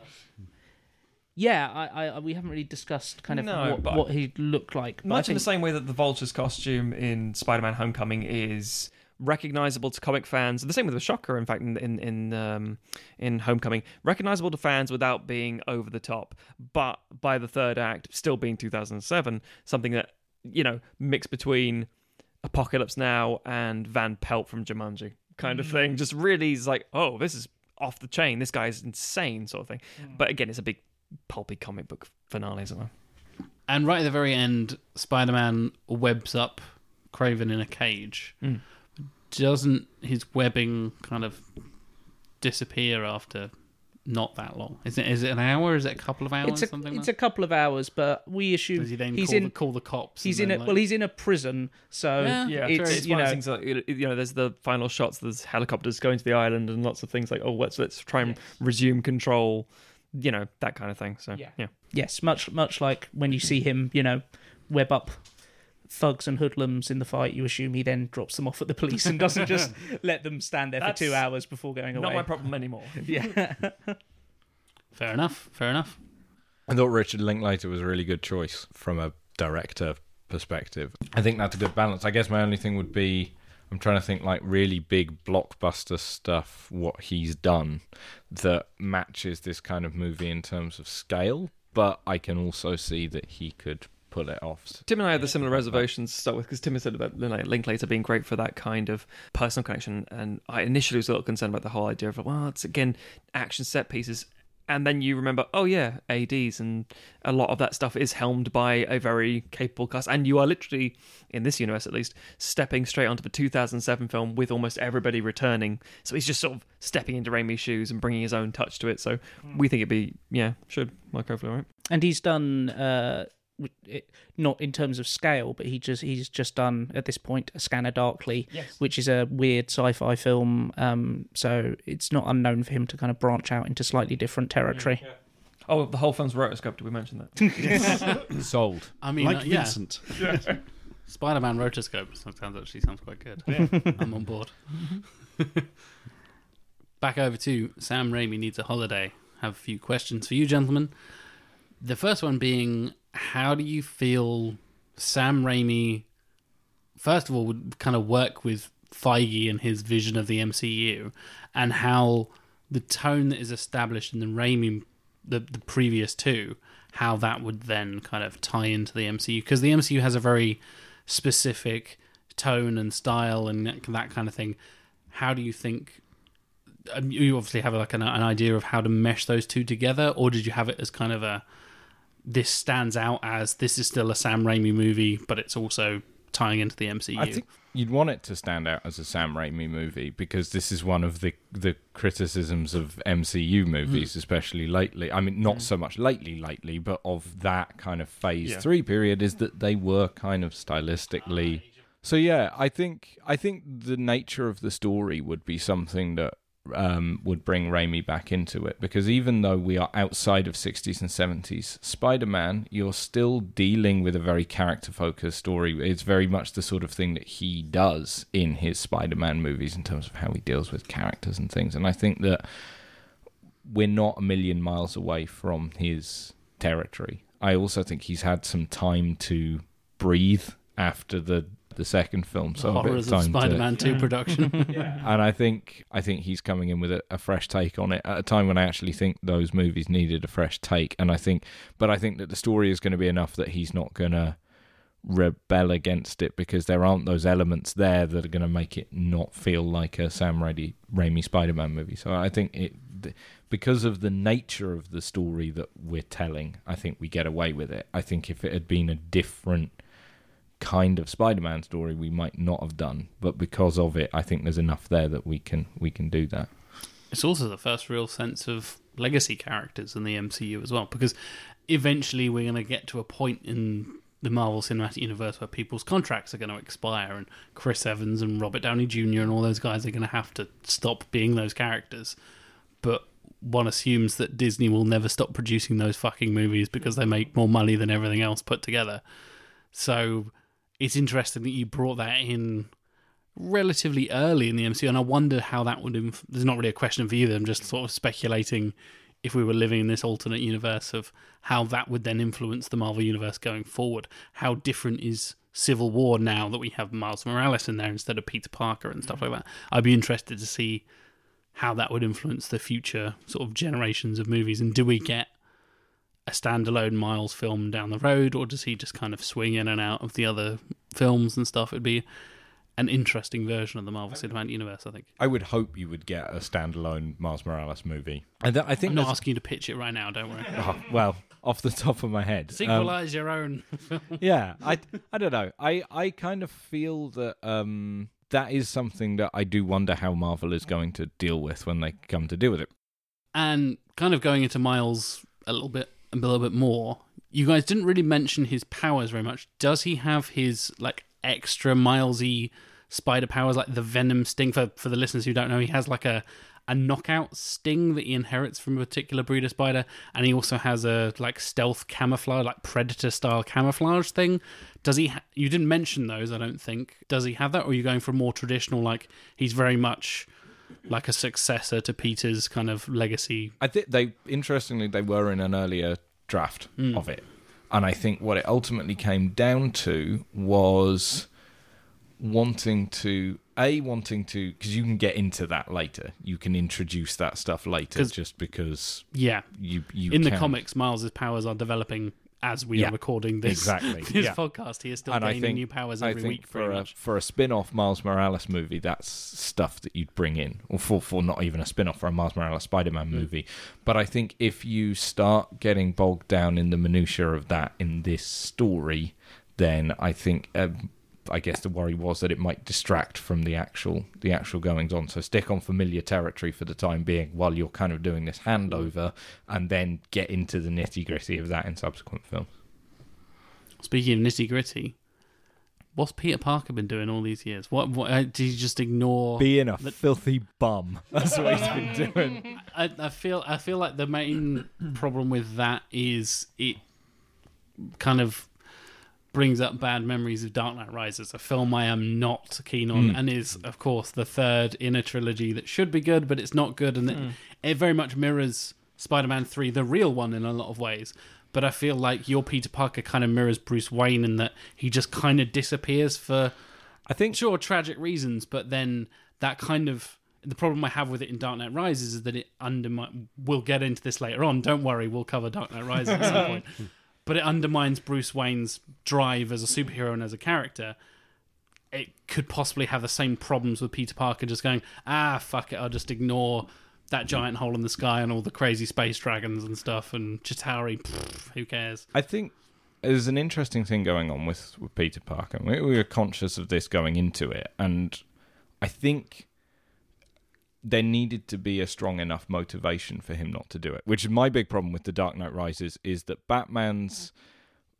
yeah, I, I, we haven't really discussed kind of No, what, but- what he looked like. but I Much in the same way that the Vulture's costume in Spider-Man: Homecoming is recognizable to comic fans. The same with the Shocker, in fact, in in in, um, in Homecoming, recognizable to fans without being over the top. But by the third act, still being 2007, something that you know mix between Apocalypse Now and Van Pelt from Jumanji, kind of thing. Just really is like, oh, this is off the chain. This guy is insane, sort of thing. But again, it's a big pulpy comic book finale, isn't it? And right at the very end, Spider-Man webs up Kraven in a cage. Mm. Doesn't his webbing kind of disappear after not that long? Is it is it an hour? Is it a couple of hours? it's a something it's like a couple of hours, but we assume Does he then he's call, in the, call the cops? he's in a then, well he's in a prison, so Yeah, Yeah, it's, it's, you know things like you you know, there's the final shots. There's helicopters going to the island and lots of things like, oh, let's let's try and resume control. You know that kind of thing. So Yeah. yeah, yes, much much like when you see him, you know, web up thugs and hoodlums in the fight, you assume he then drops them off at the police and doesn't just let them stand there for two hours before going away. not my problem anymore. yeah. fair enough. Fair enough. I thought Richard Linklater was a really good choice from a director perspective. I think that's a good balance. I guess my only thing would be I'm trying to think like really big blockbuster stuff, what he's done that matches this kind of movie in terms of scale, but I can also see that he could pull it off. Tim and I had the similar reservations to start with because Tim had said about like, Linklater being great for that kind of personal connection, and I initially was a little concerned about the whole idea of well, it's again action set pieces, and then you remember, oh yeah, ads, and a lot of that stuff is helmed by a very capable cast, and you are literally in this universe at least stepping straight onto the 2007 film with almost everybody returning, so he's just sort of stepping into Raimi's shoes and bringing his own touch to it. So we think it'd be yeah, should work hopefully right. and he's done uh w- it, not in terms of scale but he just he's just done at this point a scanner darkly which is a weird sci-fi film um so it's not unknown for him to kind of branch out into slightly different territory Oh, the whole film's rotoscoped. We mention that. Sold. I mean, like uh, yeah, Vincent. Spider-Man rotoscope sounds actually sounds quite good. I'm on board. Back over to Sam Raimi needs a holiday. Have a few questions for you, gentlemen. The first one being, how do you feel Sam Raimi, first of all, would kind of work with Feige and his vision of the MCU, and how the tone that is established in the Raimi, the, the previous two, how that would then kind of tie into the MCU because the MCU has a very specific tone and style and that kind of thing. How do you think? um, You obviously have like an, an idea of how to mesh those two together, or did you have it as kind of a this stands out as this is still a Sam Raimi movie, but it's also tying into the MCU? I think you'd want it to stand out as a Sam Raimi movie because this is one of the the criticisms of MCU movies, hmm. especially lately. I mean, not hmm. so much lately, lately, but of that kind of Phase Yeah. Three period is that they were kind of stylistically. So yeah, I think I think the nature of the story would be something that um, would bring Raimi back into it because even though we are outside of 60s and 70s, Spider Man, you're still dealing with a very character focused story. It's very much the sort of thing that he does in his Spider Man movies in terms of how he deals with characters and things. And I think that we're not a million miles away from his territory. I also think he's had some time to breathe after the the second film, so a bit of of time to Spider-Man Two production. and I think I think he's coming in with a, a fresh take on it at a time when I actually think those movies needed a fresh take. And I think, but I think that the story is going to be enough that he's not going to rebel against it because there aren't those elements there that are going to make it not feel like a Sam Raimi, Raimi Spider-Man movie. So I think it because of the nature of the story that we're telling, I think we get away with it. I think if it had been a different kind of Spider-Man story we might not have done, but because of it, I think there's enough there that we can we can do that. it's also the first real sense of legacy characters in the MCU as well, because eventually we're going to get to a point in the Marvel Cinematic Universe where people's contracts are going to expire, and Chris Evans and Robert Downey Jr. and all those guys are going to have to stop being those characters. But one assumes that Disney will never stop producing those fucking movies because they make more money than everything else put together. So it's interesting that you brought that in relatively early in the MCU, and I wonder how that would. Inf- There's not really a question for you. I'm just sort of speculating if we were living in this alternate universe of how that would then influence the Marvel universe going forward. How different is Civil War now that we have Miles Morales in there instead of Peter Parker and stuff like that? I'd be interested to see how that would influence the future sort of generations of movies, and do we get a standalone Miles film down the road, or does he just kind of swing in and out of the other films and stuff? It'd be an interesting version of the Marvel Cinematic Universe, I think. I would hope you would get a standalone Miles Morales movie. I, th- I think I'm not asking you to pitch it right now, don't worry. Oh, well, off the top of my head, um, your own. yeah, I I don't know. I I kind of feel that um that is something that I do wonder how Marvel is going to deal with when they come to deal with it. and kind of going into Miles a little bit a little bit more. You guys didn't really mention his powers very much. Does he have his like extra Milesy spider powers, like the Venom sting? For for the listeners who don't know, he has like a a knockout sting that he inherits from a particular breed of spider, and he also has a like stealth camouflage, like predator style camouflage thing. Does he? Ha- you didn't mention those, I don't think. Does he have that, or are you going for a more traditional? Like he's very much like a successor to Peter's kind of legacy. I think they interestingly they were in an earlier draft hmm. of it, and I think what it ultimately came down to was wanting to a wanting to because you can get into that later. You can introduce that stuff later, just because Yeah, you you in the comics, Miles's powers are developing as we Yeah, are recording this exactly, this yeah. podcast. He is still and gaining think new powers every week, for a for a spin-off Miles Morales movie, that's stuff that you'd bring in, or for for not even a spin-off for a Miles Morales Spider-Man movie. But I think if you start getting bogged down in the minutia of that in this story, then I think. Um, I guess the worry was that it might distract from the actual the actual goings on. So stick on familiar territory for the time being while you're kind of doing this handover, and then get into the nitty gritty of that in subsequent films. Speaking of nitty gritty, what's Peter Parker been doing all these years? What, what uh, did he just ignore? Being a filthy bum. That's what he's been doing. I, I feel I feel like the main problem with that is it kind of brings up bad memories of Dark Knight Rises, a film I am not keen on, hmm. and is of course the third in a trilogy that should be good, but it's not good, and it, hmm. it very much mirrors Spider-Man Three, the real one, in a lot of ways. But I feel like your Peter Parker kind of mirrors Bruce Wayne in that he just kind of disappears for I think sure tragic reasons, but then that kind of the problem I have with it in Dark Knight Rises is that it undermines. We'll get into this later on. Don't worry, we'll cover Dark Knight Rises at some point. But it undermines Bruce Wayne's drive as a superhero and as a character. It could possibly have the same problems with Peter Parker just going, ah, fuck it, I'll just ignore that giant hole in the sky and all the crazy space dragons and stuff and Chitauri, pfft, who cares? I think there's an interesting thing going on with, with Peter Parker. We, we were conscious of this going into it, and I think there needed to be a strong enough motivation for him not to do it. Which is my big problem with the Dark Knight Rises is that Batman's.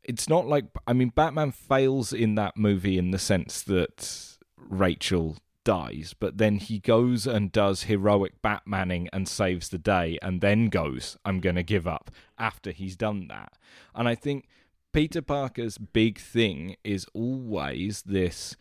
It's not like I mean, Batman fails in that movie in the sense that Rachel dies, but then he goes and does heroic Batmaning and saves the day, and then goes, I'm going to give up after he's done that. And I think Peter Parker's big thing is always this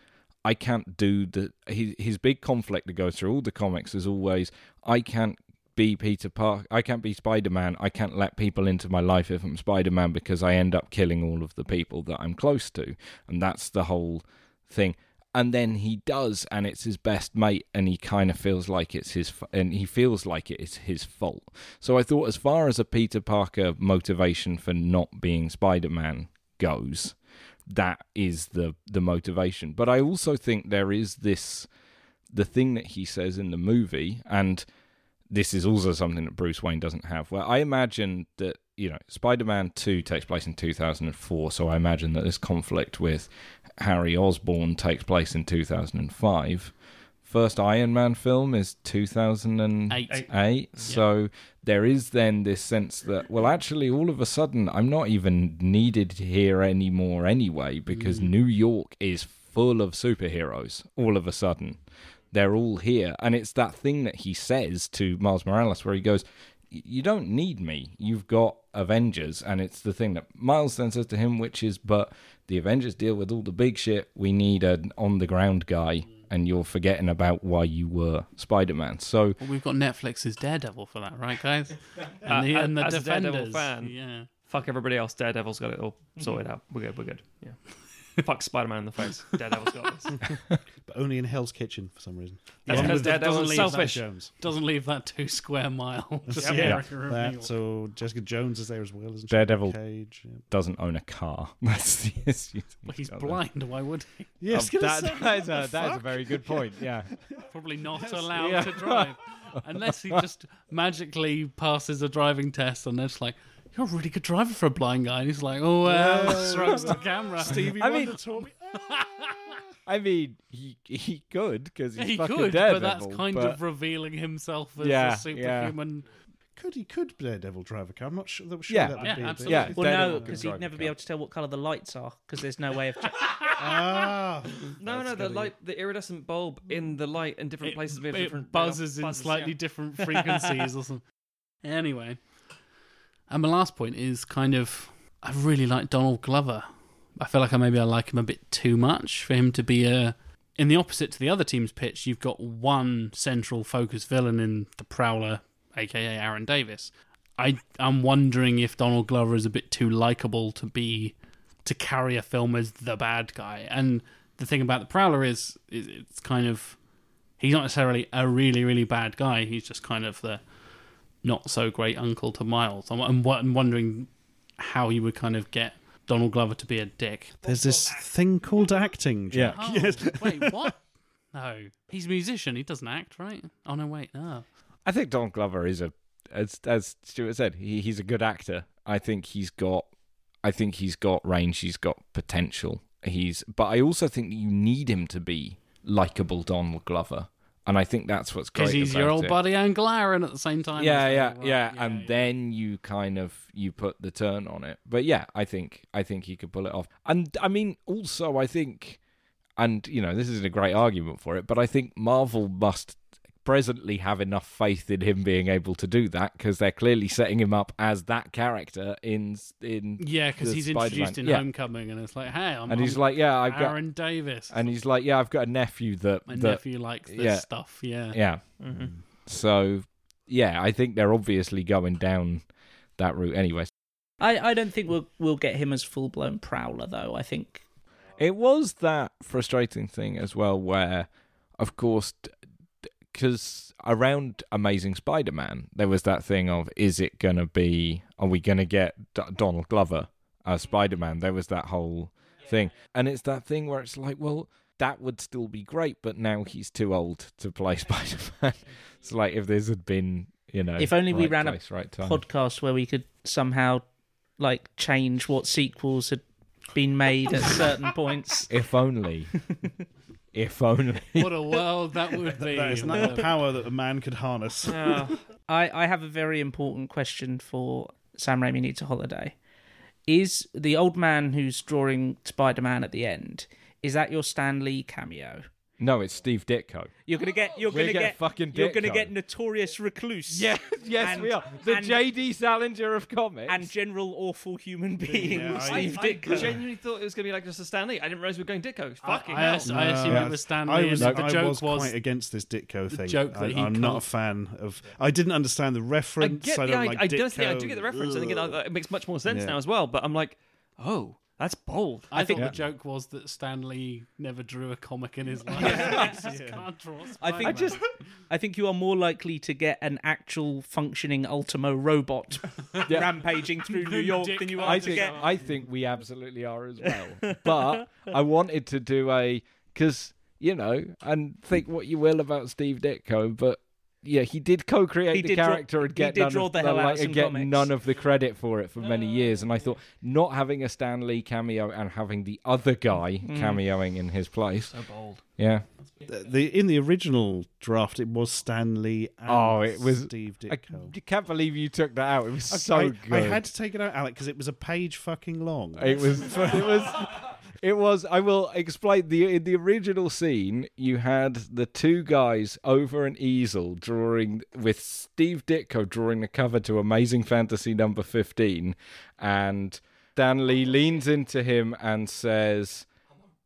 I can't do the his, his big conflict that goes through all the comics is always I can't be Peter Parker I can't be Spider-Man I can't let people into my life if I'm Spider-Man because I end up killing all of the people that I'm close to. And that's the whole thing. And then he does and it's his best mate and he kind of feels like it's his and he feels like it is his fault. So i thought as far as a peter parker motivation for not being spider-man goes that is the the motivation but i also think there is this the thing that he says in the movie and this is also something that Bruce Wayne doesn't have. Where I imagine that you know Spider-Man Two takes place in 2004, so I imagine that this conflict with Harry Osborn takes place in 2005. First Iron Man film is 2008. Eight. So there is then this sense that, well, actually, all of a sudden, I'm not even needed here anymore anyway, because mm. New York is full of superheroes all of a sudden. They're all here. And it's that thing that he says to Miles Morales where he goes, You don't need me. You've got Avengers. And it's the thing that Miles then says to him, which is, But the Avengers deal with all the big shit. We need an on the ground guy. And you're forgetting about why you were Spider Man. So Well, we've got Netflix's Daredevil for that, right, guys? And the, Uh, and the as a Daredevil Defenders. fan. Yeah. Fuck everybody else. Daredevil's got it all sorted out. We're good. We're good. Yeah. Fuck Spider-Man in the face. Daredevil's got this. But only in Hell's Kitchen for some reason. That's because with Daredevil's doesn't leave selfish. Jones. Doesn't leave that two square mile. Just Yep. the Yeah. That, so Jessica Jones is there as well, isn't she? Daredevil. Cage. Yeah. doesn't own a car. That's the issue. Well, he's blind. Why would he? Yes, Um, that, that, is a, that is a very good point. Yeah. Probably not allowed Yeah. to drive unless he just magically passes a driving test, and they're just like, "You're a really good driver for a blind guy." And he's like, "Oh well," Well, shrugs the camera. Stevie I Wonder mean- taught me. I mean, he he could because he's he fucking could, Daredevil. but that's kind but- of revealing himself as Yeah, a superhuman. Could he could Daredevil drive a car? I'm not sure. That, sure Yeah. that would Yeah, be absolutely. Yeah. bit- Well, Daredevil no, because he'd never be able to tell what colour the lights are because there's no way of. Ah, No, no, the light, the iridescent bulb in the light in different It, places. it different buzzes in buzzes, slightly yeah. different frequencies or something. Anyway, and my last point is kind of I really like Donald Glover. I feel like I maybe I like him a bit too much for him to be a. In the opposite to the other team's pitch, you've got one central focus villain in the Prowler, aka Aaron Davis. I I'm wondering if Donald Glover is a bit too likable to be to carry a film as the bad guy. And the thing about the Prowler is, is it's kind of he's not necessarily a really really bad guy. He's just kind of the not so great uncle to Miles. I'm, I'm, I'm wondering how you would kind of get Donald Glover to be a dick. there's this thing called acting. Jack. Oh, wait, what? No, he's a musician. He doesn't act, right? Oh no, wait, no. I think Donald Glover is a, as as Stuart said, he, he's a good actor. I think he's got, I think he's got range. He's got potential. He's, but I also think you need him to be likable Donald Glover, and I think that's what's great. Because he's your old it. buddy Aaron at the same time. yeah, yeah, well, right? yeah, and then you kind of you put the turn on it. But yeah, I think I think he could pull it off. And I mean, also I think, and you know, this isn't a great argument for it, but I think Marvel must presently have enough faith in him being able to do that because they're clearly setting him up as that character in in yeah, because he's Spider-Man. introduced in Yeah. Homecoming, and it's like, hey, I'm, and he's I'm like, yeah, I've got, Aaron Davis. and he's like, yeah, I've got a nephew that My that nephew likes this yeah. stuff. Yeah. yeah. Mm-hmm. So yeah, I think they're obviously going down that route anyway. I, I don't think we'll we'll get him as full blown prowler though. I think It was that frustrating thing as well, where, of course, because around Amazing Spider-Man, there was that thing of is it gonna be? Are we gonna get D- Donald Glover as Spider-Man? There was that whole thing, and it's that thing where it's like, well, that would still be great, but now he's too old to play Spider-Man. it's like if this had been, you know, If only we right ran a right podcast where we could somehow like change what sequels had been made at certain points. If only. if only. What a world that would be. That is not the power that a man could harness. I, I have a very important question for Sam Raimi Needs a Holiday. Is the old man who's drawing Spider Man at the end, is that your Stan Lee cameo? No, it's Steve Ditko. You're gonna get you're We're gonna gonna get fucking you're gonna Ditko. get notorious recluse. Yes, yes, And- we are. The and- J.D. Salinger of comics. And general awful human being Yeah, I- Steve I, I Ditko. genuinely thought it was going to be like just a Stan Lee. I didn't realize we were going Ditko. Fucking I, hell. ass- I assumed No. it was Stan Lee. I was, and the I joke was, was quite against this Ditko thing. joke that I, he I'm not a can't- fan of. I didn't understand the I reference. get I the don't idea. like I, Ditko. don't think I do get the reference. I think it, uh, it makes much more sense Yeah. now as well. But I'm like, oh, that's bold. I, think Yeah. the joke was that Stan Lee never drew a comic in his life. He just can't draw I think Spider-Man. I think you are more likely to get an actual functioning Ultimo robot rampaging through New York than you are I to think get. I think we absolutely are as well. but I wanted to do a because you know and think what you will about Steve Ditko, but yeah, he did co-create He the did draw- character and get none draw of the hell like, and get none of the credit for it for many years. And I thought not having a Stan Lee cameo and having the other guy Mm. cameoing in his place, So bold. yeah, The, the in the original draft, it was Stan Lee and Oh, it was- Steve I, Ditko. I can't believe you took that out. It was so I, good. I had to take it out, Alec, because it was a page fucking long. It was. It was. It was. I will explain the in the original scene. You had the two guys over an easel drawing with Steve Ditko drawing the cover to Amazing Fantasy number fifteen, and Stan Lee leans into him and says.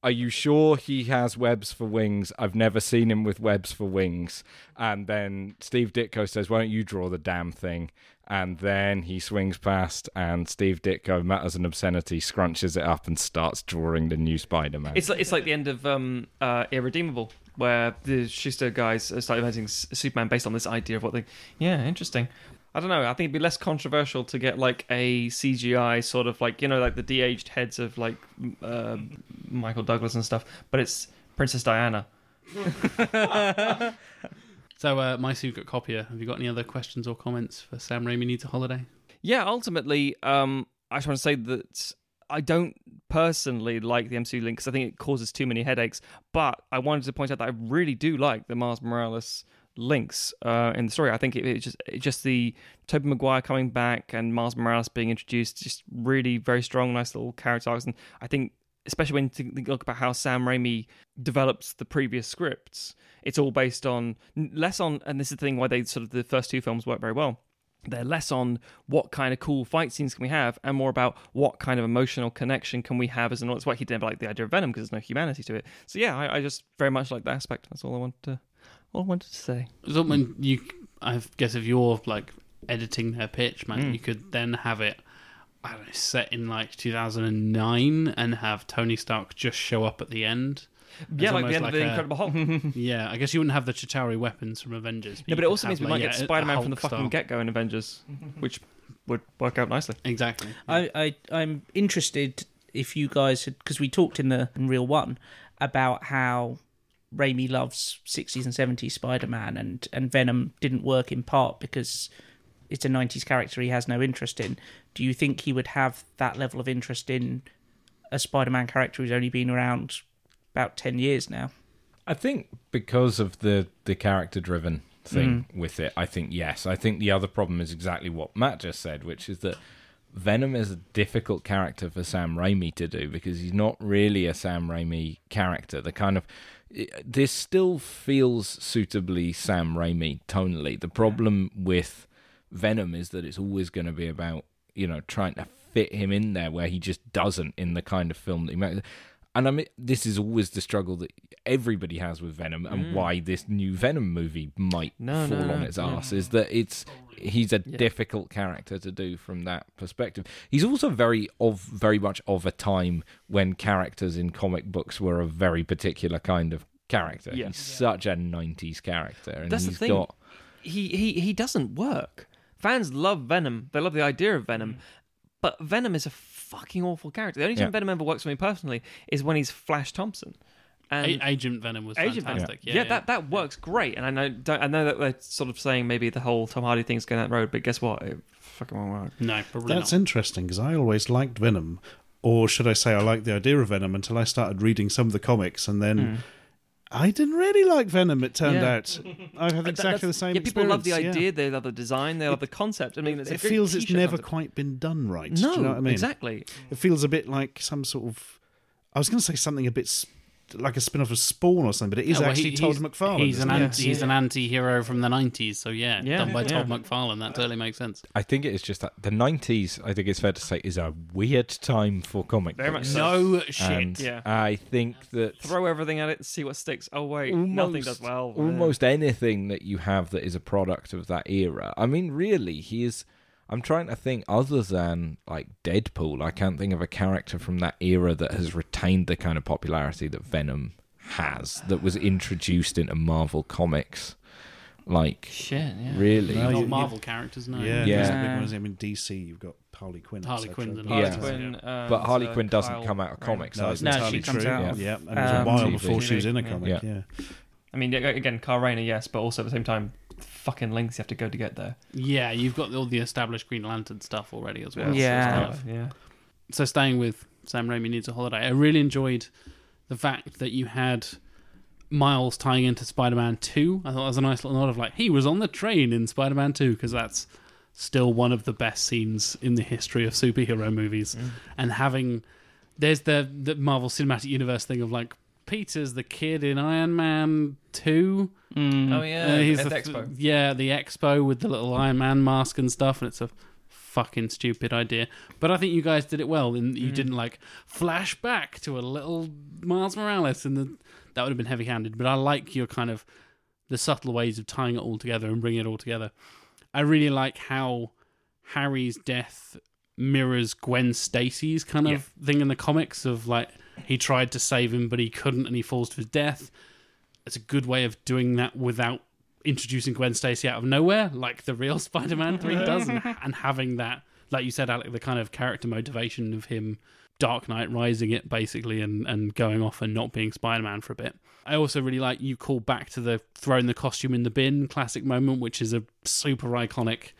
Are you sure he has webs for wings? I've never seen him with webs for wings. And then Steve Ditko says, Why don't you draw the damn thing? And then he swings past, and Steve Ditko, met as an obscenity, scrunches it up and starts drawing the new Spider Man. It's like it's like the end of um, uh, Irredeemable, where the Schuster guys started inventing S- Superman based on this idea of what they. Yeah, interesting. I don't know. I think it'd be less controversial to get like a CGI sort of like you know like the de-aged heads of like uh, Michael Douglas and stuff, but it's Princess Diana. So, uh, my secret copier, have you got any other questions or comments for Sam Raimi Needs a Holiday? Yeah, ultimately, um, I just want to say that I don't personally like the MCU link because I think it causes too many headaches. But I wanted to point out that I really do like the Mars Morales links uh, in the story. I think it, it just it just the Tobey Maguire coming back and Mars Morales being introduced, just really very strong, nice little character arcs. And I think especially when you look about how Sam Raimi develops the previous scripts, it's all based on less on, and this is the thing why they sort of the first two films work very well they're less on what kind of cool fight scenes can we have and more about what kind of emotional connection can we have as an audience. That's why he didn't like the idea of Venom because there's no humanity to it. So yeah, I, I just very much like that aspect. That's all I wanted to, all I wanted to say. So when you, I guess if you're like editing their pitch, man, Mm. you could then have it, I don't know, set in like 2009 and have Tony Stark just show up at the end. yeah, It's like the almost end of the a- Incredible Hulk. Yeah, I guess you wouldn't have the Chitauri weapons from Avengers. no, but it also means we like, might yeah, get a- a Spider-Man from the fucking style. get-go in Avengers, which would work out nicely. Exactly. I, I I'm interested if you guys had because we talked in the in real one about how Raimi loves 60s and 70s Spider-Man and and Venom didn't work in part because it's a 90s character he has no interest in. Do you think he would have that level of interest in a Spider-Man character who's only been around about 10 years now? I think because of the the character driven thing mm. with it, I think yes. I think the other problem is exactly what Matt just said, which is that Venom is a difficult character for Sam Raimi to do because he's not really a Sam Raimi character. The kind of eh, this still feels suitably Sam Raimi tonally. The problem with Venom is that it's always going to be about you know trying to fit him in there where he just doesn't in the kind of film that he makes. And I mean, this is always the struggle that everybody has with Venom, and mm. why this new Venom movie might No, fall no, on no. its arse is that it's he's a difficult character to do from that perspective. He's also very of very much of a time when characters in comic books were a very particular kind of character. Yeah. He's such a '90s character, and That's the he's thing. got he he he doesn't work. Fans love Venom. They love the idea of Venom, mm. but Venom is a fucking awful character. The only time Yeah. Venom ever works for me personally is when he's Flash Thompson. And A- Agent Venom was Agent Venom. fantastic. Yeah, Yeah, that that works great. And I know don't, I know that they're sort of saying maybe the whole Tom Hardy thing's going that road, but guess what? It fucking won't work. No, probably That's not. interesting because I always liked Venom, or should I say, I liked the idea of Venom until I started reading some of the comics, and then mm. I didn't really like Venom. It turned. Yeah. out I have exactly the same. Yeah, people love the experience, idea, they love the design, they love the concept. I mean, it's a It great feels it's t-shirt never quite been done right. No, do you know what I mean? exactly. It feels a bit like some sort of. I was going to say something a bit s- like a spin off of Spawn or something, but it is Yeah, well, actually he- Todd McFarlane. He's an isn't anti, he's an anti-hero from the '90s, so yeah, Yeah, done by Todd. McFarlane. That totally makes sense. I think it is just that the '90s. I think it's fair to say is a weird time for comic Very books. much so. No shit. And Yeah. I think that Throw everything at it and see what sticks. Oh wait, nothing does well. Almost anything that you have that is a product of that era. I mean, really, he is. I'm trying to think other than like Deadpool. I can't think of a character from that era that has retained the kind of popularity that Venom has. That was introduced into Marvel comics. Like, Shit. Yeah. really? No, Not you- Marvel characters, no. Yeah, Yeah. there's a big one. I mean, DC, you've got Harley Quinn. Harley etc. Quinn's Harley Yeah. Quinn, uh, but Harley uh, Quinn doesn't Kyle come out of Rayner. comics. No, either. it's No, entirely she comes true. out. Yeah, and it was a Um, while TV. before she was in a comic. Yeah. Yeah. I mean, again, Kyle Rayner, yes, but also at the same time, fucking links you have to go to get there. Yeah, you've got all the established Green Lantern stuff already as well. Yeah. So, kind of- yeah. so staying with Sam Raimi needs a holiday. I really enjoyed the fact that you had Miles tying into Spider-Man Two. I thought that was a nice little nod of like he was on the train in Spider-Man Two because that's still one of the best scenes in the history of superhero movies. Mm. And having there's the the Marvel Cinematic Universe thing of like Peter's the kid in Iron Man Two. Mm. Oh yeah, Uh, he's at the, the expo. Yeah, the expo with the little Iron Man mask and stuff, and it's a fucking stupid idea. But I think you guys did it well, and you Mm. didn't like flash back to a little Miles Morales, and the, that would have been heavy-handed. But I like your kind of the subtle ways of tying it all together and bringing it all together. I really like how Harry's death mirrors Gwen Stacy's kind of thing in the comics of like he tried to save him but he couldn't and he falls to his death. It's a good way of doing that without introducing Gwen Stacy out of nowhere, like the real Spider-Man three does, and, and having that, like you said, Alec, the kind of character motivation of him Dark Knight rising it basically and, and going off and not being Spider-Man for a bit. I also really like you call back to the throwing the costume in the bin classic moment, which is a super iconic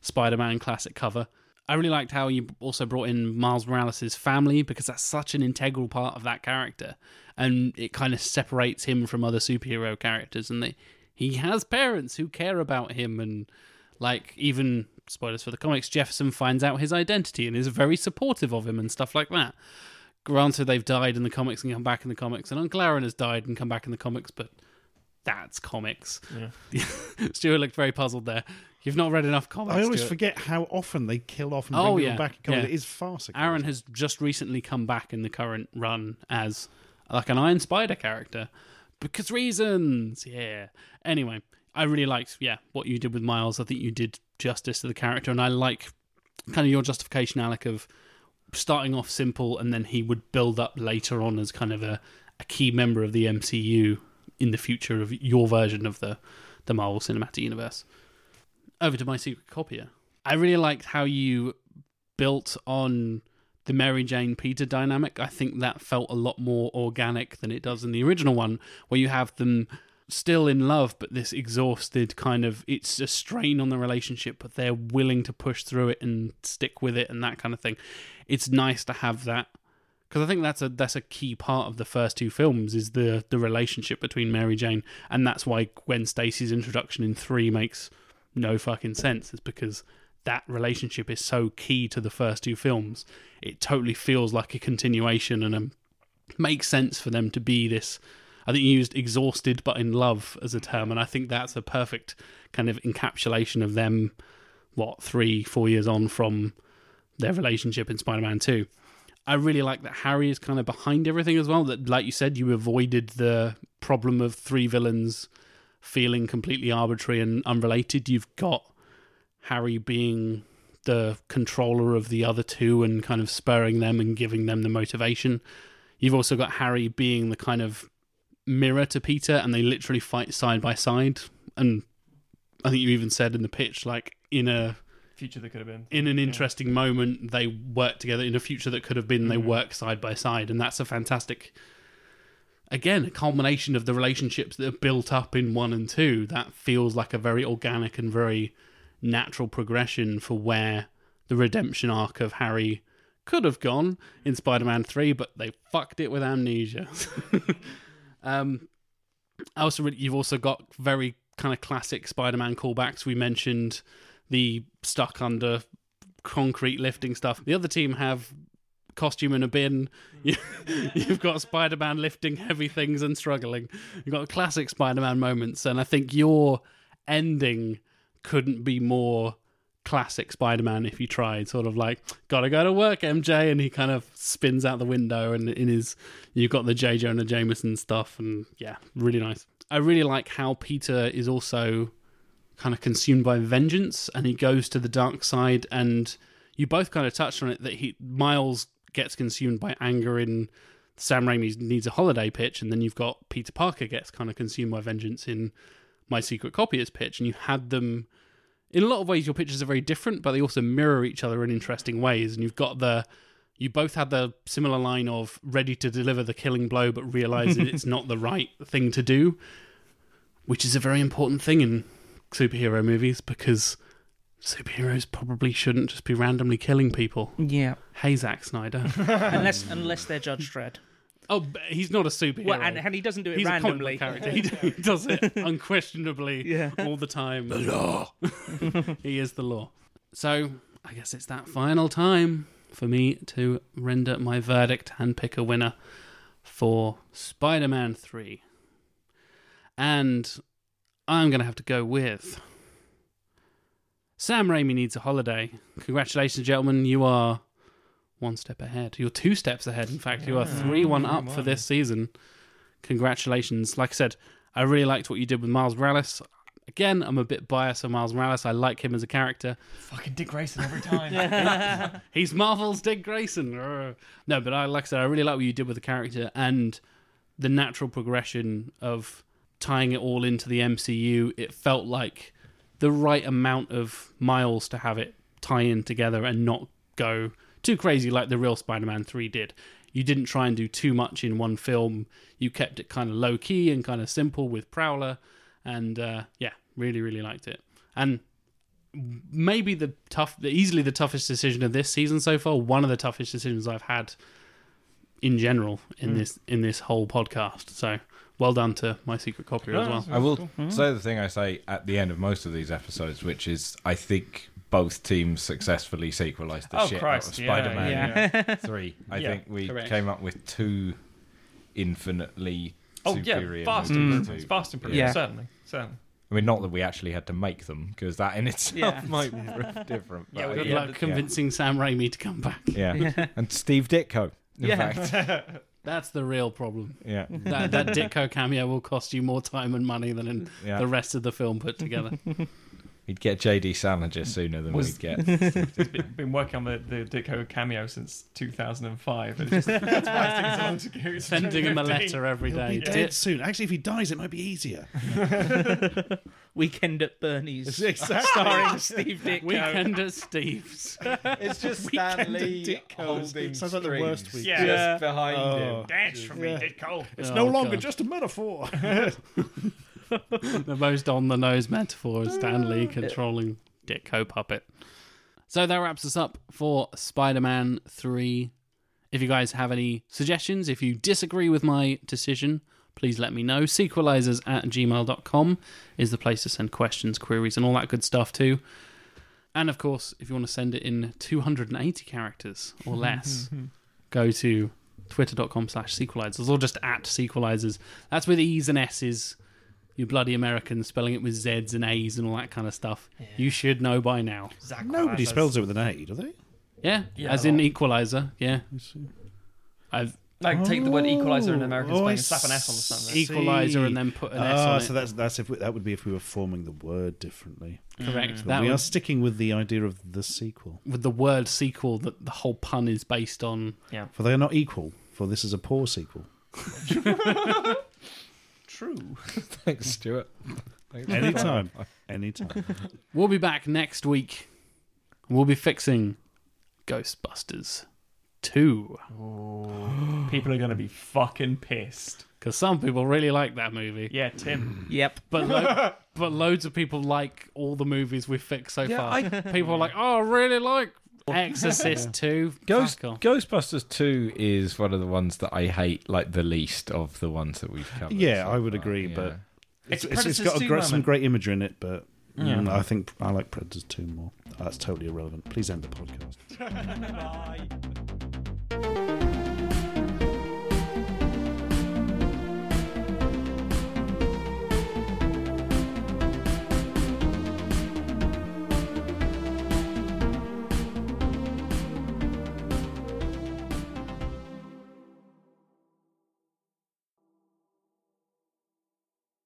Spider-Man classic cover. I really liked how you also brought in Miles Morales' family because that's such an integral part of that character, and it kind of separates him from other superhero characters. And they, he has parents who care about him, and like even spoilers for the comics, Jefferson finds out his identity and is very supportive of him and stuff like that. Granted, they've died in the comics and come back in the comics, and Uncle Aaron has died and come back in the comics, but that's comics. Stuart looked very puzzled there. You've not read enough comics. I always Stuart. forget how often they kill off and Oh, bring yeah. people back. and come Yeah. It is farcical. Aaron has just recently come back in the current run as like an Iron Spider character because reasons. Yeah. Anyway, I really liked yeah what you did with Miles. I think you did justice to the character, and I like kind of your justification, Alec, of starting off simple and then he would build up later on as kind of a, a key member of the MCU in the future of your version of the the Marvel Cinematic Universe. Over to my secret copier. I really liked how you built on the Mary Jane Peter dynamic. I think that felt a lot more organic than it does in the original one, where you have them still in love, but this exhausted kind of it's a strain on the relationship, but they're willing to push through it and stick with it and that kind of thing. It's nice to have that because I think that's a that's a key part of the first two films is the the relationship between Mary Jane, and that's why Gwen Stacy's introduction in three makes no fucking sense. Is because that relationship is so key to the first two films. It totally feels like a continuation, and um, makes sense for them to be this. I think you used exhausted but in love as a term, and I think that's a perfect kind of encapsulation of them. What three, four years on from their relationship in Spider-Man Two. I really like that Harry is kind of behind everything as well. That, like you said, you avoided the problem of three villains feeling completely arbitrary and unrelated. You've got Harry being the controller of the other two and kind of spurring them and giving them the motivation. You've also got Harry being the kind of mirror to Peter, and they literally fight side by side. And I think you even said in the pitch, like in a Future that could have been. in an interesting moment, they work together. In a future that could have been, they mm-hmm. work side by side, and that's a fantastic. Again, a culmination of the relationships that are built up in one and two. That feels like a very organic and very natural progression for where the redemption arc of Harry could have gone in Spider-Man Three, but they fucked it with amnesia. um, also you've also got very kind of classic Spider-Man callbacks. We mentioned the stuck under concrete lifting stuff. The other team have costume in a bin. Mm. You, you've got Spider-Man lifting heavy things and struggling. You've got classic Spider-Man moments, and I think your ending couldn't be more classic Spider-Man if you tried. Sort of like, gotta go to work, MJ, and he kind of spins out the window, and in his, you've got the J. Jonah Jameson stuff, and yeah, really nice. I really like how Peter is also kind of consumed by vengeance and he goes to the dark side and you both kind of touched on it that he Miles gets consumed by anger in Sam Raimi's needs a holiday pitch and then you've got Peter Parker gets kind of consumed by vengeance in my secret copier's pitch and you had them in a lot of ways your pitches are very different but they also mirror each other in interesting ways and you've got the you both had the similar line of ready to deliver the killing blow but realize that it's not the right thing to do which is a very important thing in superhero movies because superheroes probably shouldn't just be randomly killing people. Yeah, Hey, Zack Snyder. unless unless they're Judge Dredd. oh, but he's not a superhero. Well, and, and he doesn't do it he's a comic book character. He, he does it unquestionably Yeah. all the time. The law. he is the law. So I guess it's that final time for me to render my verdict and pick a winner for Spider-Man Three, and I'm going to have to go with Sam Raimi needs a holiday. Congratulations, gentlemen. You are one step ahead. You're two steps ahead. In fact, you are three one up for this season. Congratulations. Like I said, I really liked what you did with Miles Morales. Again, I'm a bit biased on Miles Morales. I like him as a character. Fucking Dick Grayson every time. He's Marvel's Dick Grayson. No, but I like I said, I really like what you did with the character and the natural progression of tying it all into the MCU. It felt like the right amount of miles to have it tie in together and not go too crazy like the real Spider-Man 3 did. You didn't try and do too much in one film. You kept it kind of low key and kind of simple with Prowler and uh, yeah, really really liked it. And maybe the tough, easily the toughest decision of this season so far. One of the toughest decisions I've had in general in this in this whole podcast. So well done to my secret copier as well. I will mm-hmm. say the thing I say at the end of most of these episodes, which is I think both teams successfully sequelized the Oh, shit Christ, out of yeah, Spider-Man yeah. Three. I Yeah, think we correct. came up with two infinitely Oh superior yeah, vast movies improvements. to- Vast improvements. Yeah. Certainly, certainly. I mean, not that we actually had to make them, because that in itself Yeah. might be different. Yeah, but we Good Yeah, luck but- convincing Sam Raimi to come back. yeah. and Steve Ditko. In Yeah. fact, That's the real problem. yeah. That that Ditko cameo will cost you more time and money than in Yeah. the rest of the film put together. He'd get JD Salinger sooner than Was- we'd get. Been, been working on the, the Ditko cameo since 2005. And it's just, that's why it's taking so long to go. It's Sending him a 2015. letter every He'll be dead Dit- soon. Actually, if he dies, it might be easier. Weekend at Bernie's, Exactly. starring Steve Ditko. Weekend at Steve's. It's just Weekend Stan at Lee holding Sounds like the worst strings week. Yeah. just behind Oh. him. Dance for me, Ditko. It's Oh, no longer God. just a metaphor. the most on the nose metaphor is Stan Lee controlling Ditko puppet. So that wraps us up for Spider Man 3. If you guys have any suggestions, if you disagree with my decision, please let me know. Sequelizers at gmail.com is the place to send questions, queries, and all that good stuff too. And of course, if you want to send it in 280 characters or less, go to twitter.com slash sequelizers or just at sequelizers. That's with E's and S's you bloody Americans spelling it with Z's and A's and all that kind of stuff. You should know by now. Zach Nobody Palazzo's- spells it with an A, do they? Yeah, Yeah, as in. Equalizer. Yeah, I've Like, take the word equalizer in American Oh, I and slap an S on the front it. Equalizer and then put an S Ah, on so it. that's that's if we, that would be if we were forming the word differently. Correct. But That we would- are sticking with the idea of the sequel, with the word sequel that the whole pun is based on. for they are not equal. For this is a poor sequel. true. Thanks, Stuart. Thanks. Anytime. Anytime. We'll be back next week. We'll be fixing Ghostbusters 2. People are going to be fucking pissed. Because some people really like that movie. Yeah, Tim. Mm. Yep. But, lo- but loads of people like all the movies we've fixed so Yeah, far. I- People are like, oh, I really like Exorcist 2. Ghost, Fuck off. Ghostbusters 2 is one of the ones that I hate like the least of the ones that we've covered. Yeah, so I would far, agree, yeah. but it's, It's it's, it's Predators got a 2 great, some moment. great imagery in it, but mm, I think I like Predators 2 more. That's totally irrelevant. Please end the podcast. Bye.